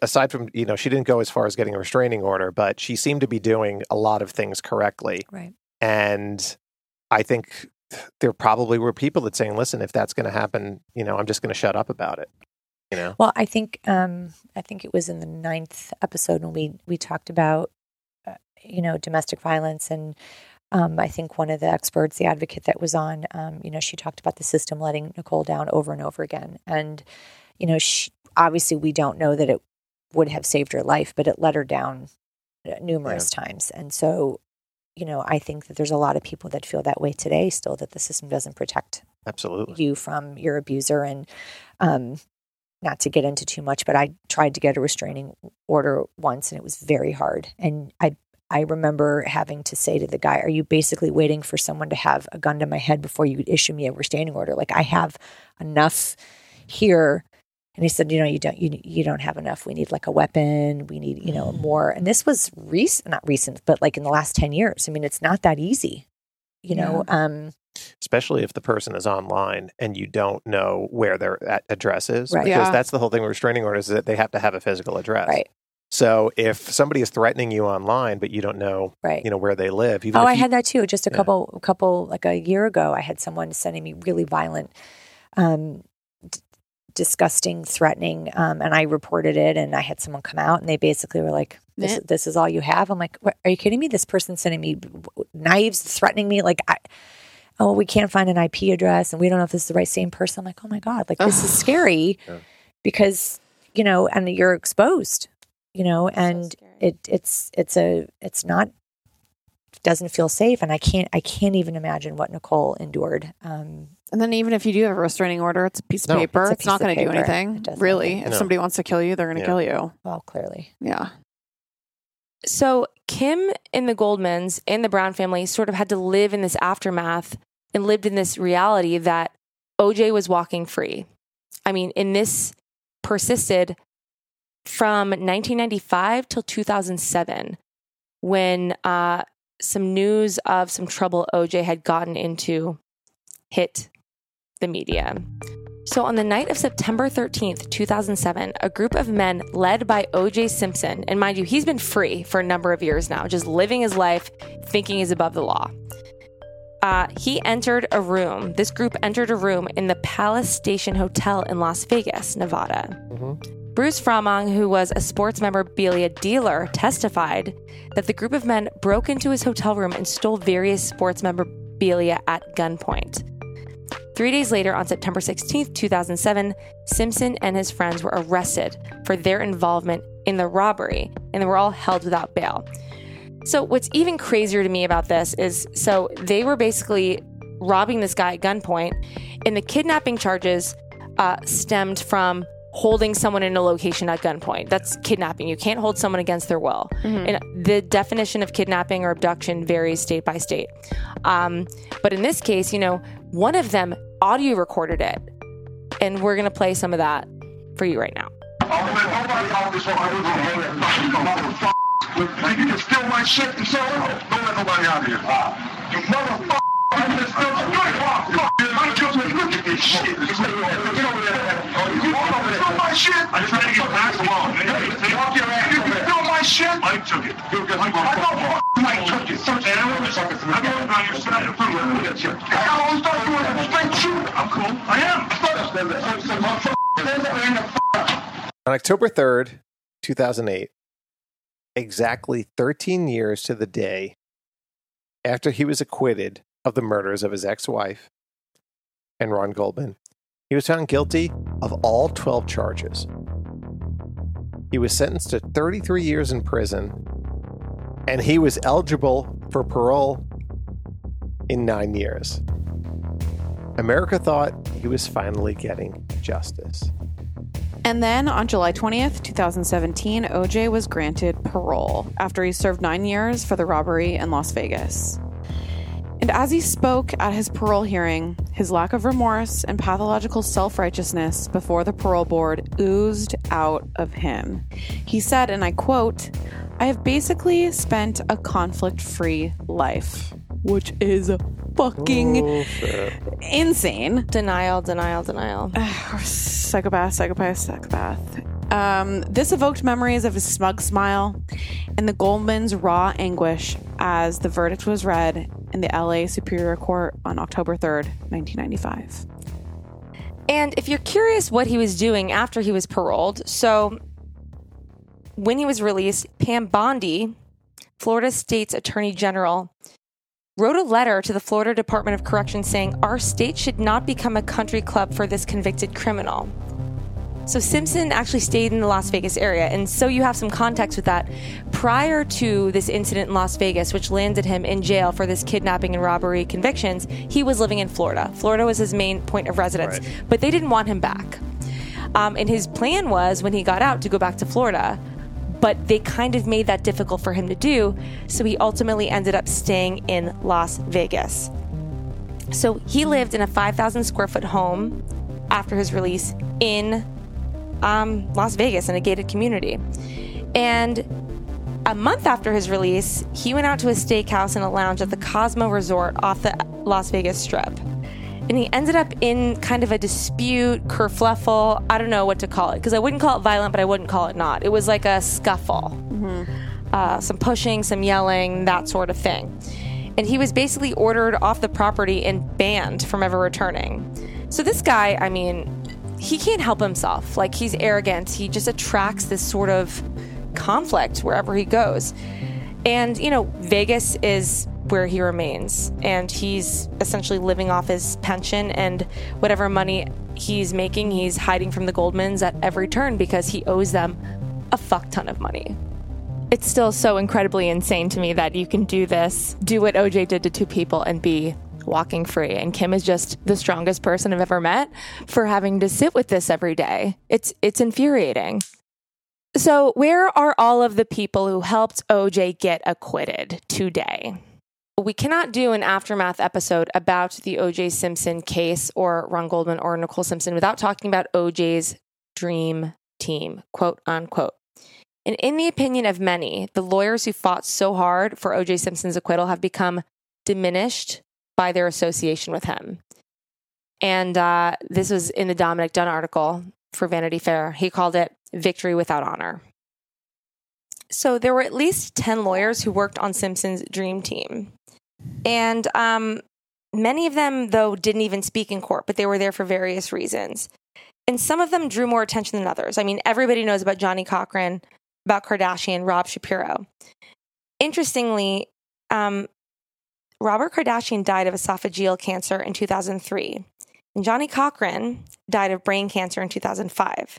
aside from you know she didn't go as far as getting a restraining order but she seemed to be doing a lot of things correctly Right. and i think there probably were people that saying listen if that's going to happen you know i'm just going to shut up about it you know Well, I think um, I think it was in the ninth episode when we we talked about you know domestic violence, and um, I think one of the experts, the advocate that was on, um, you know, she talked about the system letting Nicole down over and over again, and you know, she, obviously we don't know that it would have saved her life, but it let her down uh, numerous times, and so. You know, I think that there's a lot of people that feel that way today still that the system doesn't protect absolutely. you from your abuser. And um not to get into too much but i tried to get a restraining order once and it was very hard. And i i remember having to say to the guy are you basically waiting for someone to have a gun to my head before you issue me a restraining order? Like i have enough here. And he said you know you don't you, you don't have enough. We need like a weapon. We need you know more. And this was recent not recent but like in the last 10 years. I mean it's not that easy you know um especially if the person is online and you don't know where their address is Right. because Yeah. that's the whole thing with restraining orders is that they have to have a physical address. Right. So if somebody is threatening you online, but you don't know, Right. you know, where they live, even oh, if I you- had that too. Just a Yeah. couple, couple, like a year ago, I had someone sending me really violent, um, d- disgusting, threatening, um, and I reported it. And I had someone come out, and they basically were like, "This, Yeah. this is all you have." I'm like, "Are you kidding me? This person sending me knives, threatening me, like I." Oh, we can't find an IP address, and we don't know if this is the right same person. I'm like, oh my god, like this is scary because you know, and you're exposed, you know, and it it's it's a it's not doesn't feel safe, and I can't I can't even imagine what Nicole endured. Um, And then even if you do have a restraining order, it's a piece of No. paper. It's It's, not going to do anything. Really. nothing. If No. somebody wants to kill you, they're going to Yeah. kill you. well, clearly, Yeah. So Kim and the Goldmans and the Brown family sort of had to live in this aftermath and lived in this reality that OJ was walking free. I mean, and this persisted from 1995 till 2007 when uh, some news of some trouble OJ had gotten into hit the media. So, on the night of September 13th, 2007, a group of men led by OJ Simpson, and mind you, he's been free for a number of years now, just living his life thinking he's above the law. Uh, he entered a room, this group entered a room in the Palace Station Hotel in Las Vegas, Nevada. Bruce Fromong, who was a sports memorabilia dealer, testified that the group of men broke into his hotel room and stole various sports memorabilia at gunpoint. Three days later, on September 16th, 2007, Simpson and his friends were arrested for their involvement in the robbery, and they were all held without bail. So, what's even crazier to me about this is so they were basically robbing this guy at gunpoint, and the kidnapping charges uh, stemmed from holding someone in a location at gunpoint. That's kidnapping. You can't hold someone against their will. Mhm. And the definition of kidnapping or abduction varies state by state. Um, but in this case, you know, one of them audio recorded it. And we're going to play some of that for you right now. You can steal my shit and so don't let nobody out here. You motherfucker. On October 3rd, 2008, exactly 13 years to the day after he was acquitted of the murders of his ex wife and Ron Goldman, he was found guilty of all 12 charges. He was sentenced to 33 years in prison, and he was eligible for parole in nine years. America thought he was finally getting justice. And then on July 20th, 2017, OJ was granted parole after he served nine years for the robbery in Las Vegas. And as he spoke at his parole hearing, his lack of remorse and pathological self righteousness before the parole board oozed out of him. He said, and I quote, I have basically spent a conflict free life, which is fucking insane. Denial, denial, denial. psychopath, psychopath, psychopath. Um, this evoked memories of his smug smile and the Goldman's raw anguish as the verdict was read in the LA Superior Court on October 3rd, 1995. And if you're curious what he was doing after he was paroled, so when he was released, Pam Bondi, Florida State's Attorney General, wrote a letter to the Florida Department of Corrections saying, Our state should not become a country club for this convicted criminal. So Simpson actually stayed in the Las Vegas area. And so you have some context with that. Prior to this incident in Las Vegas, which landed him in jail for this kidnapping and robbery convictions, he was living in Florida. Florida was his main point of residence, but they didn't want him back. Um, and his plan was when he got out to go back to Florida, but they kind of made that difficult for him to do. So he ultimately ended up staying in Las Vegas. So he lived in a 5,000 square foot home after his release in um, Las Vegas in a gated community. And a month after his release, he went out to a steakhouse and a lounge at the Cosmo Resort off the Las Vegas Strip. And he ended up in kind of a dispute, kerfluffle. I don't know what to call it because I wouldn't call it violent, but I wouldn't call it not. It was like a scuffle, uh, some pushing, some yelling, that sort of thing. And he was basically ordered off the property and banned from ever returning. So this guy, I mean, he can't help himself. Like he's arrogant. He just attracts this sort of conflict wherever he goes. And, you know, Vegas is where he remains. And he's essentially living off his pension and whatever money he's making, he's hiding from the Goldmans at every turn because he owes them a fuck ton of money. It's still so incredibly insane to me that you can do this, do what OJ did to two people, and be walking free. And Kim is just the strongest person I've ever met for having to sit with this every day. It's it's infuriating. So, where are all of the people who helped OJ get acquitted today? We cannot do an aftermath episode about the OJ Simpson case or Ron Goldman or Nicole Simpson without talking about OJ's dream team, quote unquote. And in the opinion of many, the lawyers who fought so hard for OJ Simpson's acquittal have become diminished by their association with him. And uh, this was in the Dominick Dunne article for Vanity Fair. He called it Victory Without Honor. So there were at least 10 lawyers who worked on Simpson's dream team. And um, many of them, though, didn't even speak in court, but they were there for various reasons. And some of them drew more attention than others. I mean, everybody knows about Johnnie Cochran, about Kardashian, Rob Shapiro. Interestingly, um, Robert Kardashian died of esophageal cancer in 2003, and Johnnie Cochran died of brain cancer in 2005.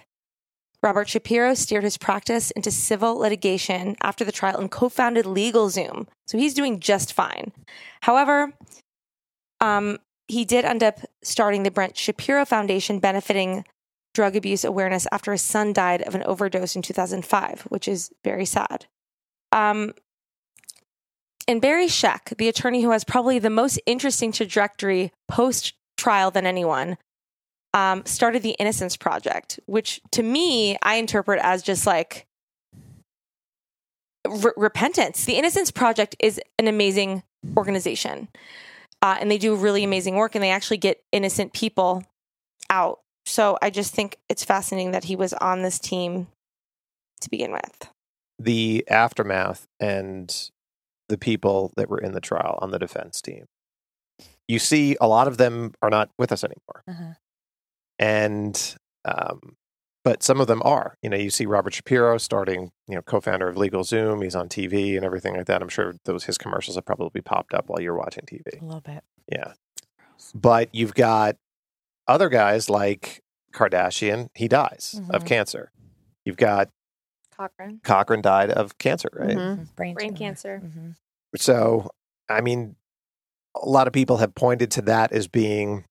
Robert Shapiro steered his practice into civil litigation after the trial and co founded LegalZoom. So he's doing just fine. However, um, he did end up starting the Brent Shapiro Foundation benefiting drug abuse awareness after his son died of an overdose in 2005, which is very sad. Um, and Barry Scheck, the attorney who has probably the most interesting trajectory post trial than anyone, um, started the Innocence Project, which to me, I interpret as just like re- repentance. The Innocence Project is an amazing organization, uh, and they do really amazing work, and they actually get innocent people out. So I just think it's fascinating that he was on this team to begin with. The aftermath and the people that were in the trial on the defense team. You see, a lot of them are not with us anymore. Uh-huh. and um, but some of them are. You know, you see Robert Shapiro starting, you know, co-founder of LegalZoom. He's on TV and everything like that. I'm sure those his commercials have probably popped up while you're watching TV. A little bit. Yeah, but you've got other guys like Kardashian. He dies of Mhm. cancer. You've got Cochran. Cochran died of cancer, right? Brain, Brain tumor. cancer. So, I mean, a lot of people have pointed to that as being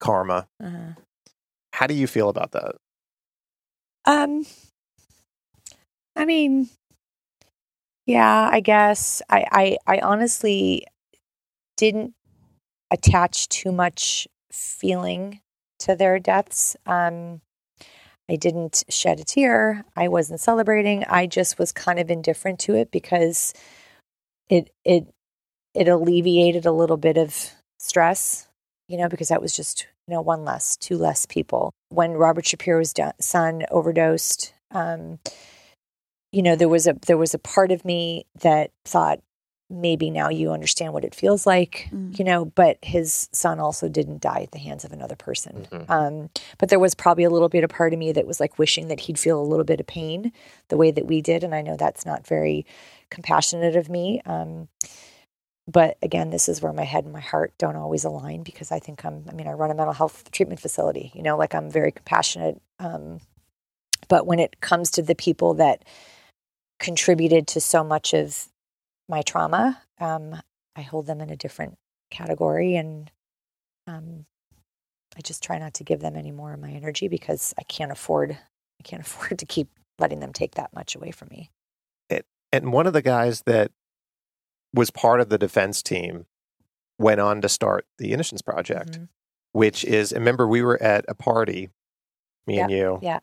karma. Uh-huh. How do you feel about that? Um, I mean, yeah, I guess I, I, I honestly didn't attach too much feeling to their deaths. Um, I didn't shed a tear. I wasn't celebrating. I just was kind of indifferent to it because it it it alleviated a little bit of stress, you know, because that was just you know one less, two less people. When Robert Shapiro's son overdosed, um, you know, there was a there was a part of me that thought maybe now you understand what it feels like, you know, but his son also didn't die at the hands of another person. Um, but there was probably a little bit of part of me that was like wishing that he'd feel a little bit of pain the way that we did. And I know that's not very compassionate of me. Um, but again, this is where my head and my heart don't always align because I think I'm, I mean, I run a mental health treatment facility, you know, like I'm very compassionate. Um, but when it comes to the people that contributed to so much of my trauma, um, I hold them in a different category. And um, I just try not to give them any more of my energy because I can't afford, I can't afford to keep letting them take that much away from me. It, and one of the guys that was part of the defense team went on to start the Innocence Project, Mm-hmm. which is, remember, we were at a party, me and you, Yeah.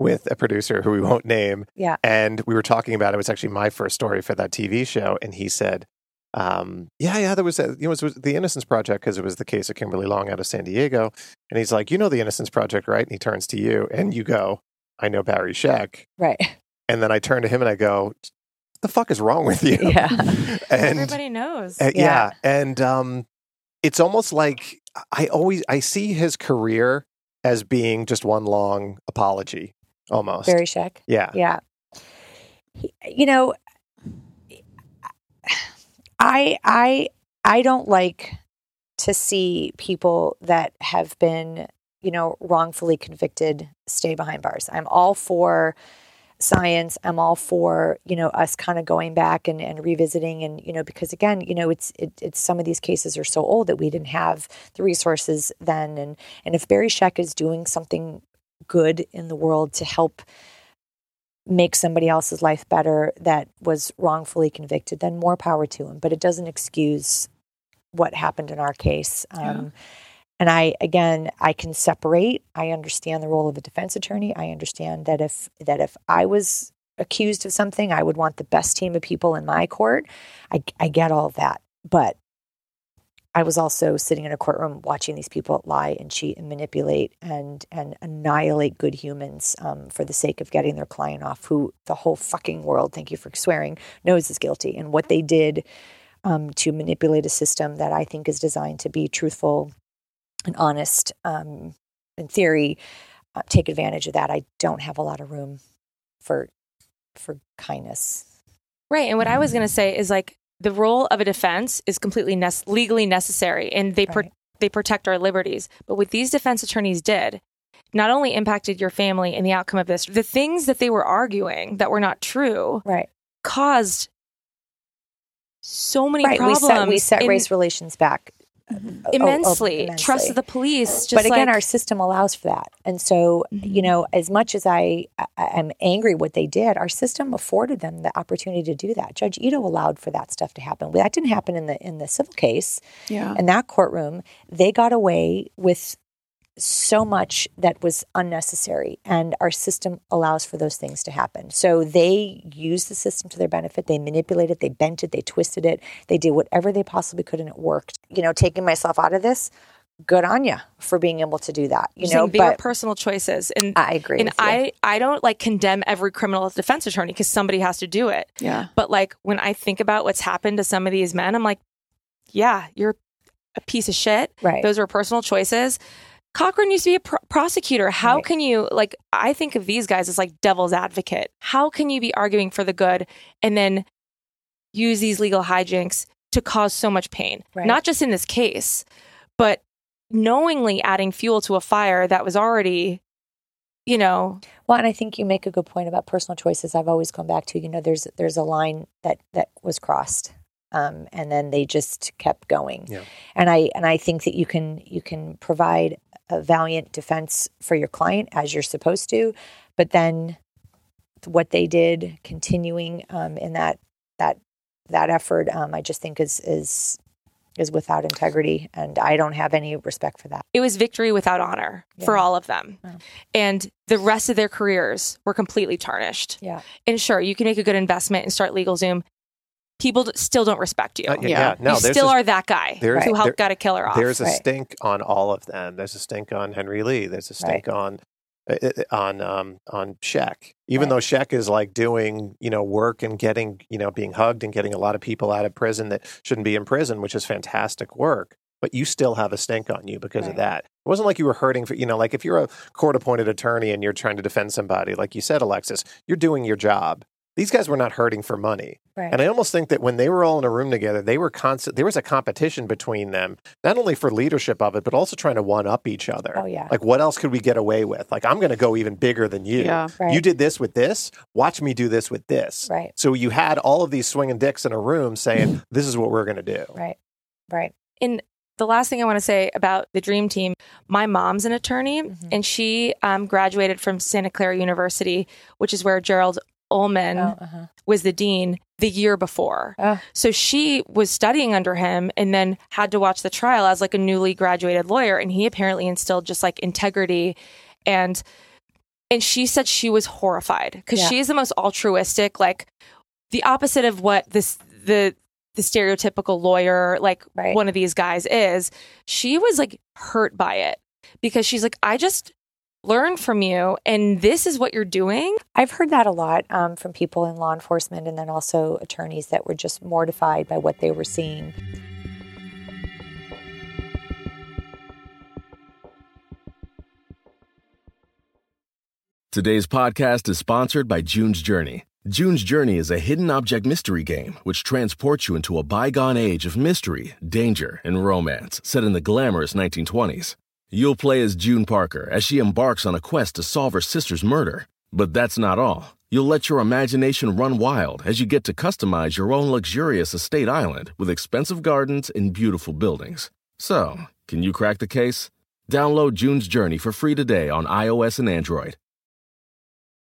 With a producer who we won't name. Yeah. And we were talking about it was actually my first story for that TV show. And he said, um, yeah, yeah, there was a, you know, it was the Innocence Project because it was the case of Kimberly Long out of San Diego. And he's like, you know, the Innocence Project, right? And he turns to you and you go, I know Barry Scheck. Right. And then I turn to him and I go, the fuck is wrong with you? Yeah. and Everybody knows. uh, yeah. And um, it's almost like I always I see his career as being just one long apology, almost. Barry Scheck. Yeah. Yeah. He- You know, I I I don't like to see people that have been, you know, wrongfully convicted stay behind bars. I'm all for science. I'm all for, you know, us kind of going back and, and revisiting and, you know, because again, you know, it's it, it's some of these cases are so old that we didn't have the resources then and and if Barry Scheck is doing something good in the world to help make somebody else's life better that was wrongfully convicted, then more power to him. But it doesn't excuse what happened in our case. Um, And I, again, I can separate. I understand the role of a defense attorney. I understand that if that if I was accused of something, I would want the best team of people in my court. I, I get all of that, but I was also sitting in a courtroom watching these people lie and cheat and manipulate and and annihilate good humans um, for the sake of getting their client off, who the whole fucking world, thank you for swearing, knows is guilty. And what they did um, to manipulate a system that I think is designed to be truthful and honest, um, in theory, uh, take advantage of that. I don't have a lot of room for for kindness. Right. And what I was going to say is like the role of a defense is completely nec- legally necessary and they pro- they protect our liberties. But what these defense attorneys did not only impacted your family and the outcome of this, the things that they were arguing that were not true right. caused so many right. We problems. set we set in- race relations back Mm-hmm. oh, oh, immensely. immensely. Trust of the police. Just but again, like- our system allows for that. And so, you mm-hmm. know, as much as I, I am angry what they did, our system afforded them the opportunity to do that. Judge Ito allowed for that stuff to happen. That didn't happen in the in the civil case. Yeah. In that courtroom, they got away with so much that was unnecessary and our system allows for those things to happen. So they used the system to their benefit. They manipulated it they bent it they twisted it. They did whatever they possibly could and it worked. You know taking myself out of this good on you for being able to do that you Just know saying they but personal choices. And I agree and i i don't like condemn every criminal defense attorney because somebody has to do it. Yeah. but like when i think about what's happened to some of these men i'm like yeah you're a piece of shit. Right. those were personal choices Cochran used to be a pr- prosecutor. How Right. can you like? I think of these guys as like devil's advocate. How can you be arguing for the good and then use these legal hijinks to cause so much pain? Right. Not just in this case, but knowingly adding fuel to a fire that was already, you know, Well, and I think you make a good point about personal choices. I've always come back to, you know, there's there's a line that that was crossed, um, and then they just kept going. Yeah. And I and I think that you can you can provide a valiant defense for your client as you're supposed to, but then what they did, continuing um, in that that that effort, um, I just think is is is without integrity, and I don't have any respect for that. it was victory without honor for all of them. And the rest of their careers were completely tarnished. Yeah. And sure, you can make a good investment and start LegalZoom. People still don't respect you. Uh, yeah, yeah. No, you there's still a- are that guy there's- who helped there- get a killer off. There's a Right. stink on all of them. There's a stink on Henry Lee. There's a stink on uh, uh, on um, on Shaq. Even though Shaq is like doing you know work and getting you know being hugged and getting a lot of people out of prison that shouldn't be in prison, which is fantastic work. But you still have a stink on you because of that. It wasn't like you were hurting for you know like if you're a court appointed attorney and you're trying to defend somebody, like you said, Alexis, you're doing your job. These guys were not hurting for money. Right. And I almost think that when they were all in a room together, they were constant. There was a competition between them, not only for leadership of it, but also trying to one up each other. Oh, yeah. Like, what else could we get away with? Like, I'm going to go even bigger than you. Yeah. Right. You did this with this. Watch me do this with this. Right. So you had all of these swinging dicks in a room saying, "This is what we're going to do." Right. Right. And the last thing I want to say about the Dream Team, my mom's an attorney, Mm-hmm. and she um, graduated from Santa Clara University, which is where Gerald Uelmen Oh, uh-huh. was the dean the year before. Oh. So she was studying under him and then had to watch the trial as like a newly graduated lawyer and he apparently instilled just like integrity and and she said she was horrified cuz Yeah. she is the most altruistic like the opposite of what this the the stereotypical lawyer like one of these guys is. She was like hurt by it because she's like, I just learned from you, and this is what you're doing. I've heard that a lot um, from people in law enforcement and then also attorneys that were just mortified by what they were seeing. Today's podcast is sponsored by June's Journey. June's Journey is a hidden object mystery game which transports you into a bygone age of mystery, danger, and romance set in the glamorous 1920s. You'll play as June Parker as she embarks on a quest to solve her sister's murder. But that's not all. You'll let your imagination run wild as you get to customize your own luxurious estate island with expensive gardens and beautiful buildings. So, can you crack the case? Download June's Journey for free today on iOS and Android.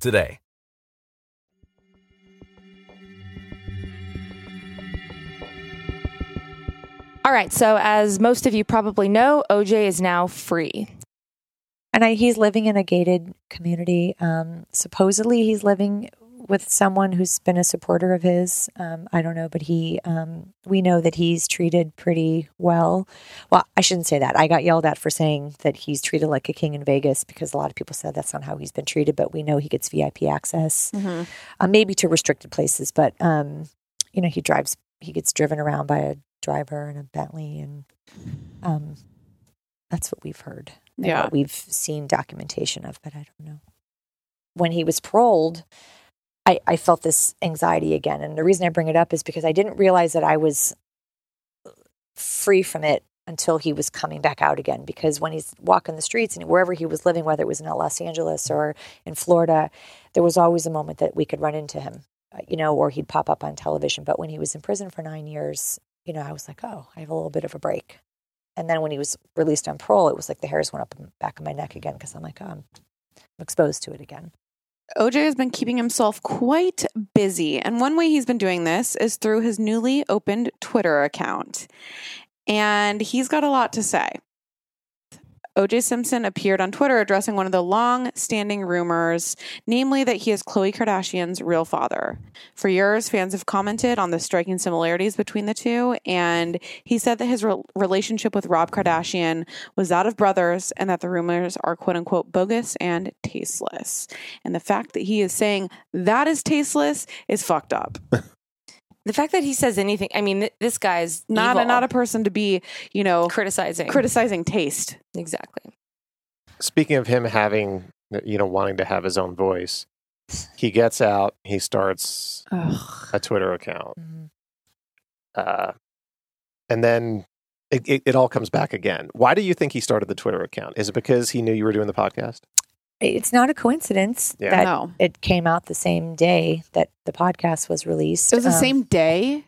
today. All right. So, as most of you probably know, OJ is now free. And I, he's living in a gated community. Um, supposedly, he's living with someone who's been a supporter of his. Um, I don't know, but he, um, we know that he's treated pretty well. Well, I shouldn't say that. I got yelled at for saying that he's treated like a king in Vegas because a lot of people said that's not how he's been treated. But we know he gets VIP access, Mhm. uh, maybe to restricted places. But um, you know, he drives. He gets driven around by a driver in a Bentley, and um, that's what we've heard. Yeah. what we've seen documentation of, but I don't know. When he was paroled, I, I felt this anxiety again. And the reason I bring it up is because I didn't realize that I was free from it until he was coming back out again. Because when he's walking the streets and wherever he was living, whether it was in Los Angeles or in Florida, there was always a moment that we could run into him, uh, you know, or he'd pop up on television. But when he was in prison for nine years, you know, I was like, oh, I have a little bit of a break. And then when he was released on parole, it was like the hairs went up the back of my neck again because I'm like, oh, I'm exposed to it again. OJ has been keeping himself quite busy, and one way he's been doing this is through his newly opened Twitter account. And he's got a lot to say. OJ Simpson appeared on Twitter addressing one of the long standing rumors, namely that he is Khloe Kardashian's real father. For years, fans have commented on the striking similarities between the two, and he said that his re- relationship with Rob Kardashian was that of brothers and that the rumors are quote unquote bogus and tasteless. And the fact that he is saying that is tasteless is fucked up. The fact that he says anything, I mean, th- this guy's Not a, not a person to be, you know, criticizing criticizing taste. Exactly. Speaking of him having, you know, wanting to have his own voice, he gets out, he starts a Twitter account. Uh, and then it, it, it all comes back again. Why do you think he started the Twitter account? Is it because he knew you were doing the podcast? It's not a coincidence Yeah. that No. it came out the same day that the podcast was released. It was the Um, same day.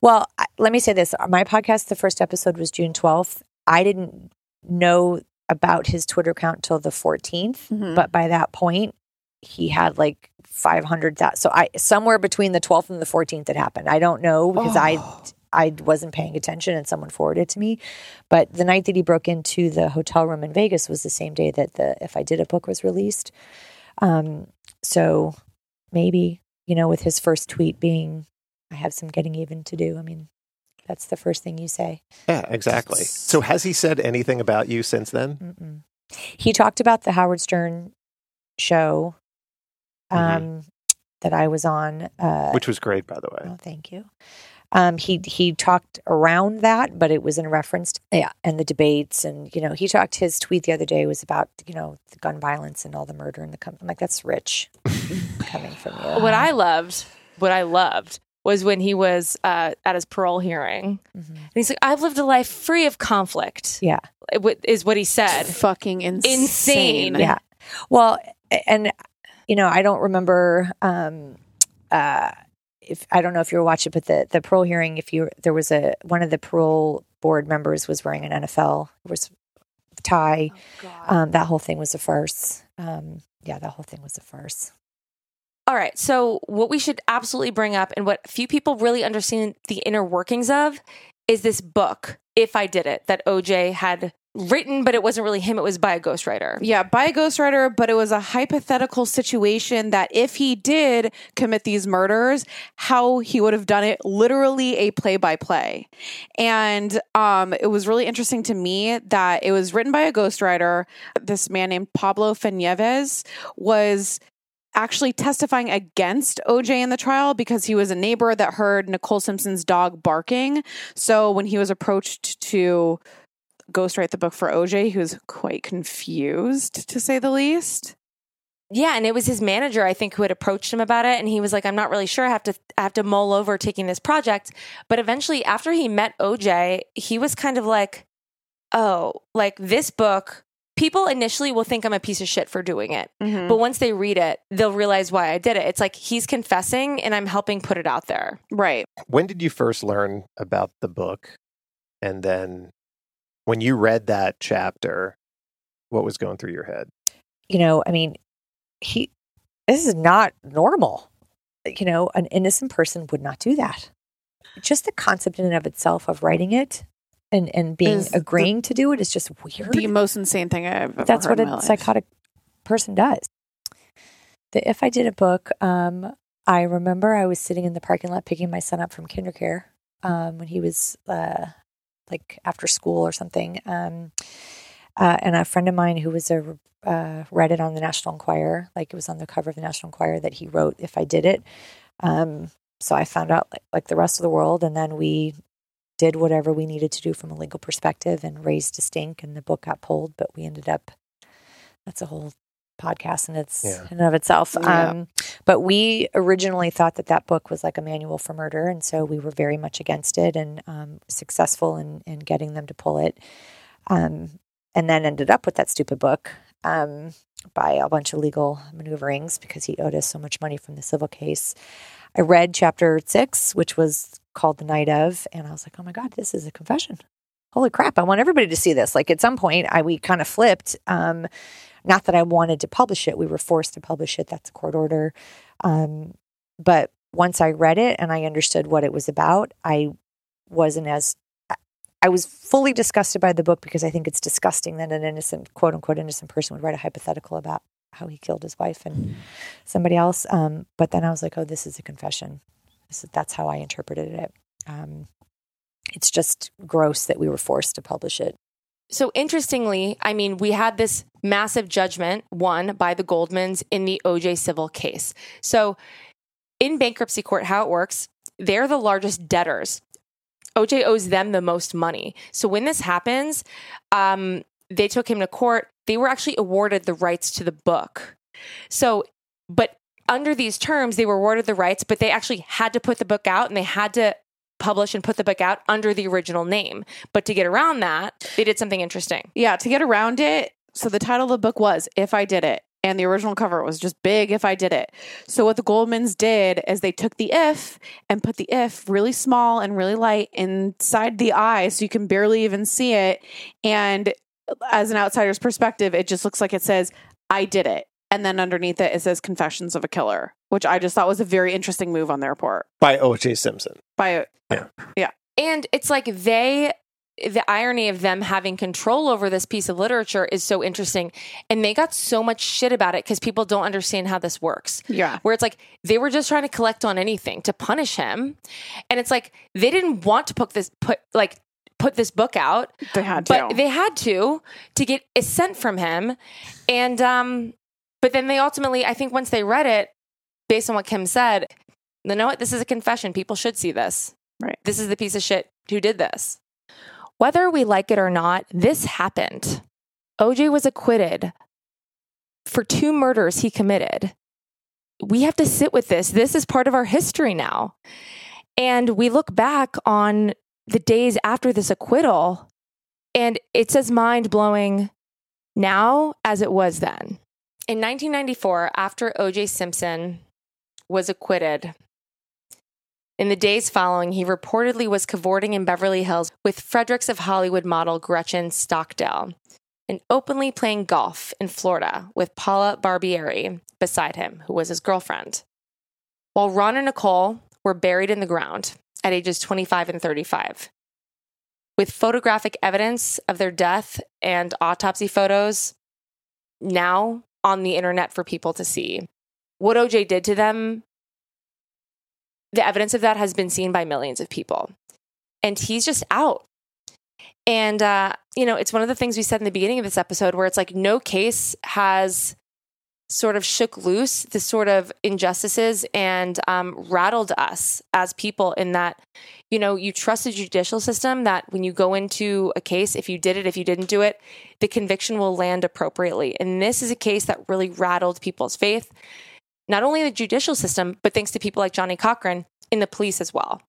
Well, I- let me say this. My podcast, the first episode was June 12th. I didn't know about his Twitter account till the 14th, Mhm. but by that point, he had like 500,000. So I somewhere between the 12th and the 14th it happened. I don't know because I I wasn't paying attention and someone forwarded it to me. But the night that he broke into the hotel room in Vegas was the same day that the If I Did It book was released. Um, so maybe, you know, with his first tweet being, I have some getting even to do. I mean, that's the first thing you say. Yeah, exactly. So has he said anything about you since then? Mm-mm. He talked about the Howard Stern show um, that I was on. Uh, Which was great, by the way. Oh, thank you. Um, he he talked around that, but it was in reference to yeah, and the debates, and you know, he talked. His tweet the other day was about you know the gun violence and all the murder in the. Com- I'm like, that's rich coming from you. What I loved, what I loved was when he was uh, at his parole hearing. And he's like, I've lived a life free of conflict. Yeah. Is what he said. Fucking insane. Insane. Yeah. Well, and you know, I don't remember. Um, uh, if I don't know if you were watching, but the the parole hearing, if you there was a one of the parole board members was wearing an NFL was tie. um, that whole thing was a farce. Um, yeah, that whole thing was a farce. All right. So, what we should absolutely bring up and what few people really understand the inner workings of is this book, If I Did It, that OJ had written, but it wasn't really him. It was by a ghostwriter. Yeah, by a ghostwriter, but it was a hypothetical situation that if he did commit these murders, how he would have done it, literally a play by play. And um, it was really interesting to me that it was written by a ghostwriter. This man named Pablo Fenjves was actually testifying against OJ in the trial because he was a neighbor that heard Nicole Simpson's dog barking. So when he was approached to ghostwrite the book for OJ, who's quite confused to say the least. Yeah, and it was his manager, I think, who had approached him about it, and he was like, "I'm not really sure. I have to, I have to mull over taking this project." But eventually, after he met OJ, he was kind of like, "Oh, like this book." People initially will think I'm a piece of shit for doing it, Mhm. but once they read it, they'll realize why I did it. It's like he's confessing, and I'm helping put it out there. Right. When did you first learn about the book? And then when you read that chapter, what was going through your head? You know, I mean, he. This is not normal. You know, an innocent person would not do that. Just the concept in and of itself of writing it and and being Is the- agreeing to do it is just weird. The most insane thing I've ever That's heard what in my a life. psychotic person does. The if I did a book, um, I remember I was sitting in the parking lot picking my son up from kindercare um, when he was uh, like after school or something. Um, uh, and a friend of mine who was a uh, read it on the National Enquirer, like it was on the cover of the National Enquirer that he wrote if I did it. Um, so I found out like, like the rest of the world, and then we did whatever we needed to do from a legal perspective and raised a stink, and the book got pulled. But we ended up that's a whole podcast in its Yeah. in and of itself. Yeah. Um, but we originally thought that that book was like a manual for murder, and so we were very much against it and um, successful in in getting them to pull it. Um, and then ended up with that stupid book um, by a bunch of legal maneuverings because he owed us so much money from the civil case. I read chapter six, which was called The Night of, and I was like, oh my God, this is a confession. Holy crap, I want everybody to see this. Like at some point, I we kind of flipped. Um, not that I wanted to publish it, we were forced to publish it. That's a court order. Um, but once I read it and I understood what it was about, I wasn't as I was fully disgusted by the book because I think it's disgusting that an innocent, quote unquote, innocent person would write a hypothetical about how he killed his wife and somebody else. Um, but then I was like, oh, this is a confession. This is, that's how I interpreted it. Um, it's just gross that we were forced to publish it. So interestingly, I mean, we had this massive judgment won by the Goldmans in the OJ civil case. So in bankruptcy court, how it works, they're the largest debtors. OJ owes them the most money. So when this happens, um, they took him to court. They were actually awarded the rights to the book. So, but under these terms, they were awarded the rights, but they actually had to put the book out and they had to publish and put the book out under the original name. But to get around that, they did something interesting. Yeah, to get around it. So the title of the book was If I Did It. And the original cover was just big if I did it. So what the Goldmans did is they took the if and put the if really small and really light inside the eye so you can barely even see it. And as an outsider's perspective, it just looks like it says, I did it. And then underneath it, it says Confessions of a Killer, which I just thought was a very interesting move on their part. By O.J. Simpson. By Yeah. yeah. And it's like they, the irony of them having control over this piece of literature is so interesting. And they got so much shit about it because people don't understand how this works. Yeah. Where it's like they were just trying to collect on anything to punish him. And it's like they didn't want to put this, put like, put this book out. They had to. But they had to to get a cent from him. And um but then they ultimately I think once they read it, based on what Kim said, you know what? This is a confession. People should see this. Right. This is the piece of shit who did this. Whether we like it or not, this happened. OJ was acquitted for two murders he committed. We have to sit with this. This is part of our history now. And we look back on the days after this acquittal, and it's as mind blowing now as it was then. In 1994, after OJ Simpson was acquitted, In the days following, he reportedly was cavorting in Beverly Hills with Fredericks of Hollywood model Gretchen Stockdale and openly playing golf in Florida with Paula Barbieri beside him, who was his girlfriend. While Ron and Nicole were buried in the ground at ages 25 and 35. With photographic evidence of their death and autopsy photos now on the internet for people to see. What OJ did to them, the evidence of that has been seen by millions of people. And he's just out. And, uh, you know, it's one of the things we said in the beginning of this episode where it's like no case has sort of shook loose the sort of injustices and um, rattled us as people in that, you know, you trust the judicial system that when you go into a case, if you did it, if you didn't do it, the conviction will land appropriately. And this is a case that really rattled people's faith, not only the judicial system, but thanks to people like Johnnie Cochran in the police as well.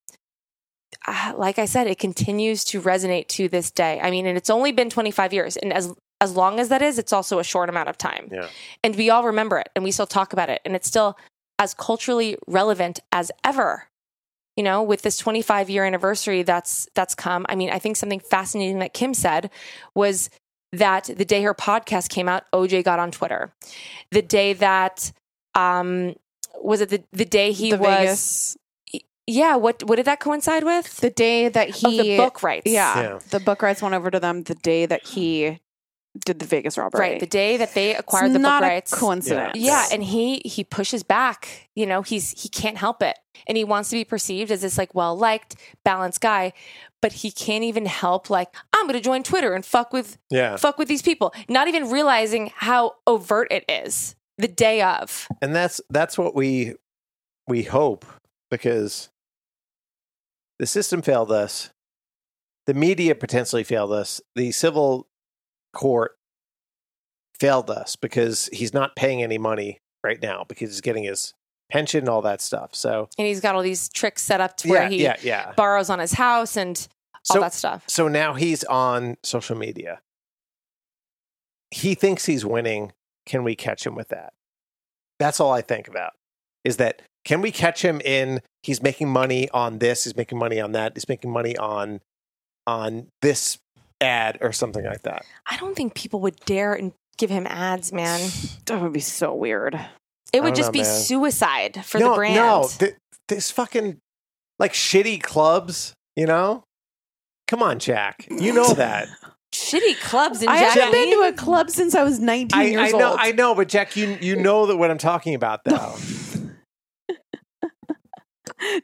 Uh, like I said, it continues to resonate to this day. I mean, and it's only been 25 years. And as as long as that is, it's also a short amount of time. Yeah. And we all remember it and we still talk about it. And it's still as culturally relevant as ever. You know, with this 25 year anniversary that's that's come. I mean, I think something fascinating that Kim said was that the day her podcast came out, OJ got on Twitter. The day that um was it the, the day he The was Vegas- yeah, what what did that coincide with? The day that he the book rights. Yeah, Yeah. the book rights went over to them the day that he did the Vegas robbery. Right, the day that they acquired It's the not book a rights. coincidence. Yeah, and he he pushes back. You know, he's he can't help it, and he wants to be perceived as this like well liked, balanced guy, but he can't even help like I'm going to join Twitter and fuck with Yeah. fuck with these people, not even realizing how overt it is the day of. and that's that's what we we hope because the system failed us the media potentially failed us the civil court failed us because he's not paying any money right now because he's getting his pension and all that stuff so And he's got all these tricks set up to where Yeah, he yeah, yeah. borrows on his house and all So- that stuff. so now he's on social media he thinks he's winning can we catch him with that that's all i think about is that can we catch him in he's making money on this he's making money on that he's making money on on this ad or something like that I don't think people would dare and give him ads, man. That would be so weird. It would just know, be man. suicide for no, the brand. no th- this fucking like shitty clubs you know come on Jac you know that Shitty clubs in I Jac haven't been to a club since I was 19 I, years I know, old. I know, but Jac, you you know that what I'm talking about, though.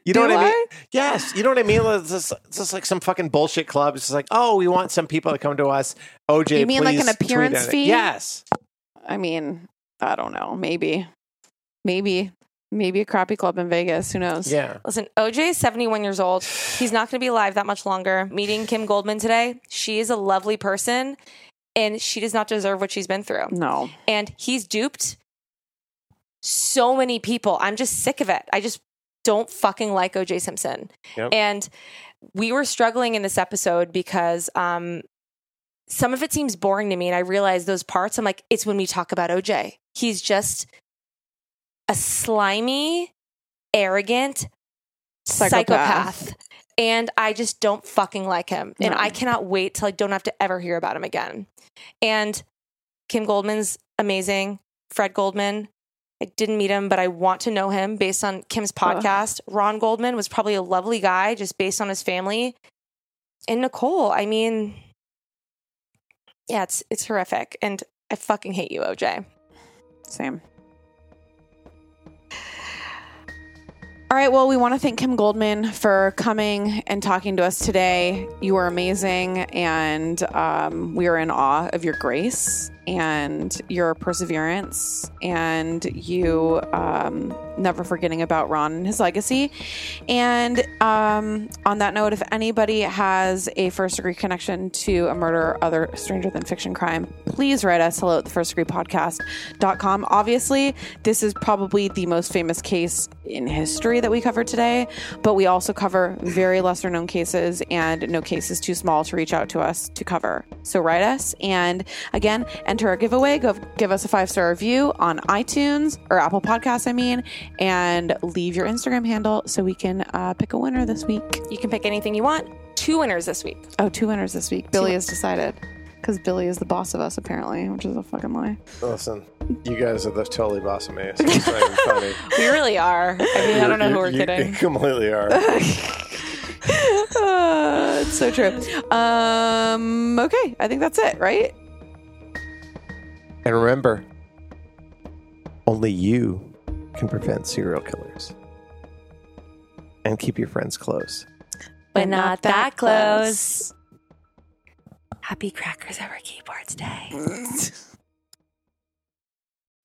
You know Do what I mean? I? Yes, you know what I mean. It's just, it's just like some fucking bullshit club. It's just like, oh, we want some people to come to us. OJ, You mean like an appearance fee? Yes. I mean, I don't know. Maybe, maybe, maybe a crappy club in Vegas. Who knows? Yeah. Listen, OJ is 71 years old. He's not going to be alive that much longer. Meeting Kim Goldman today, she is a lovely person and she does not deserve what she's been through. No. And he's duped so many people. I'm just sick of it. I just don't fucking like OJ Simpson. Yep. And we were struggling in this episode because um, some of it seems boring to me. And I realize those parts, I'm like, it's when we talk about OJ. He's just a slimy, arrogant Psychopath. psychopath. And I just don't fucking like him. And I cannot wait till I don't have to ever hear about him again. And Kim Goldman's amazing. Fred Goldman, I didn't meet him, but I want to know him based on Kim's podcast. Ron Goldman was probably a lovely guy just based on his family. And Nicole, I mean, yeah, it's it's horrific. And I fucking hate you, OJ. Same. All right. Well, we want to thank Kim Goldman for coming and talking to us today. You are amazing, and um, we are in awe of your grace and your perseverance, and you um, never forgetting about Ron and his legacy. And um, on that note, if anybody has a first degree connection to a murder or other stranger than fiction crime, please write us hello at the first degree podcast.com. Obviously, this is probably the most famous case in history that we cover today, but we also cover very lesser known cases and no case is too small to reach out to us to cover. So write us. And again, enter our giveaway, go give us a five star review on iTunes or Apple Podcasts, I mean, and leave your Instagram handle so we can uh, pick a winner this week. You can pick anything you want. Two winners this week. Oh, two winners this week. Billy has decided because Billy is the boss of us, apparently, which is a fucking lie. Listen, you guys are the totally boss of me. So it's not even funny. We really are. I mean, I don't know who we're You- kidding. You completely are. Uh, it's so true. Um, okay, I think that's it, right? And remember, only you can prevent serial killers. And keep your friends close. But not that close. Happy Crackers Over Keyboards Day.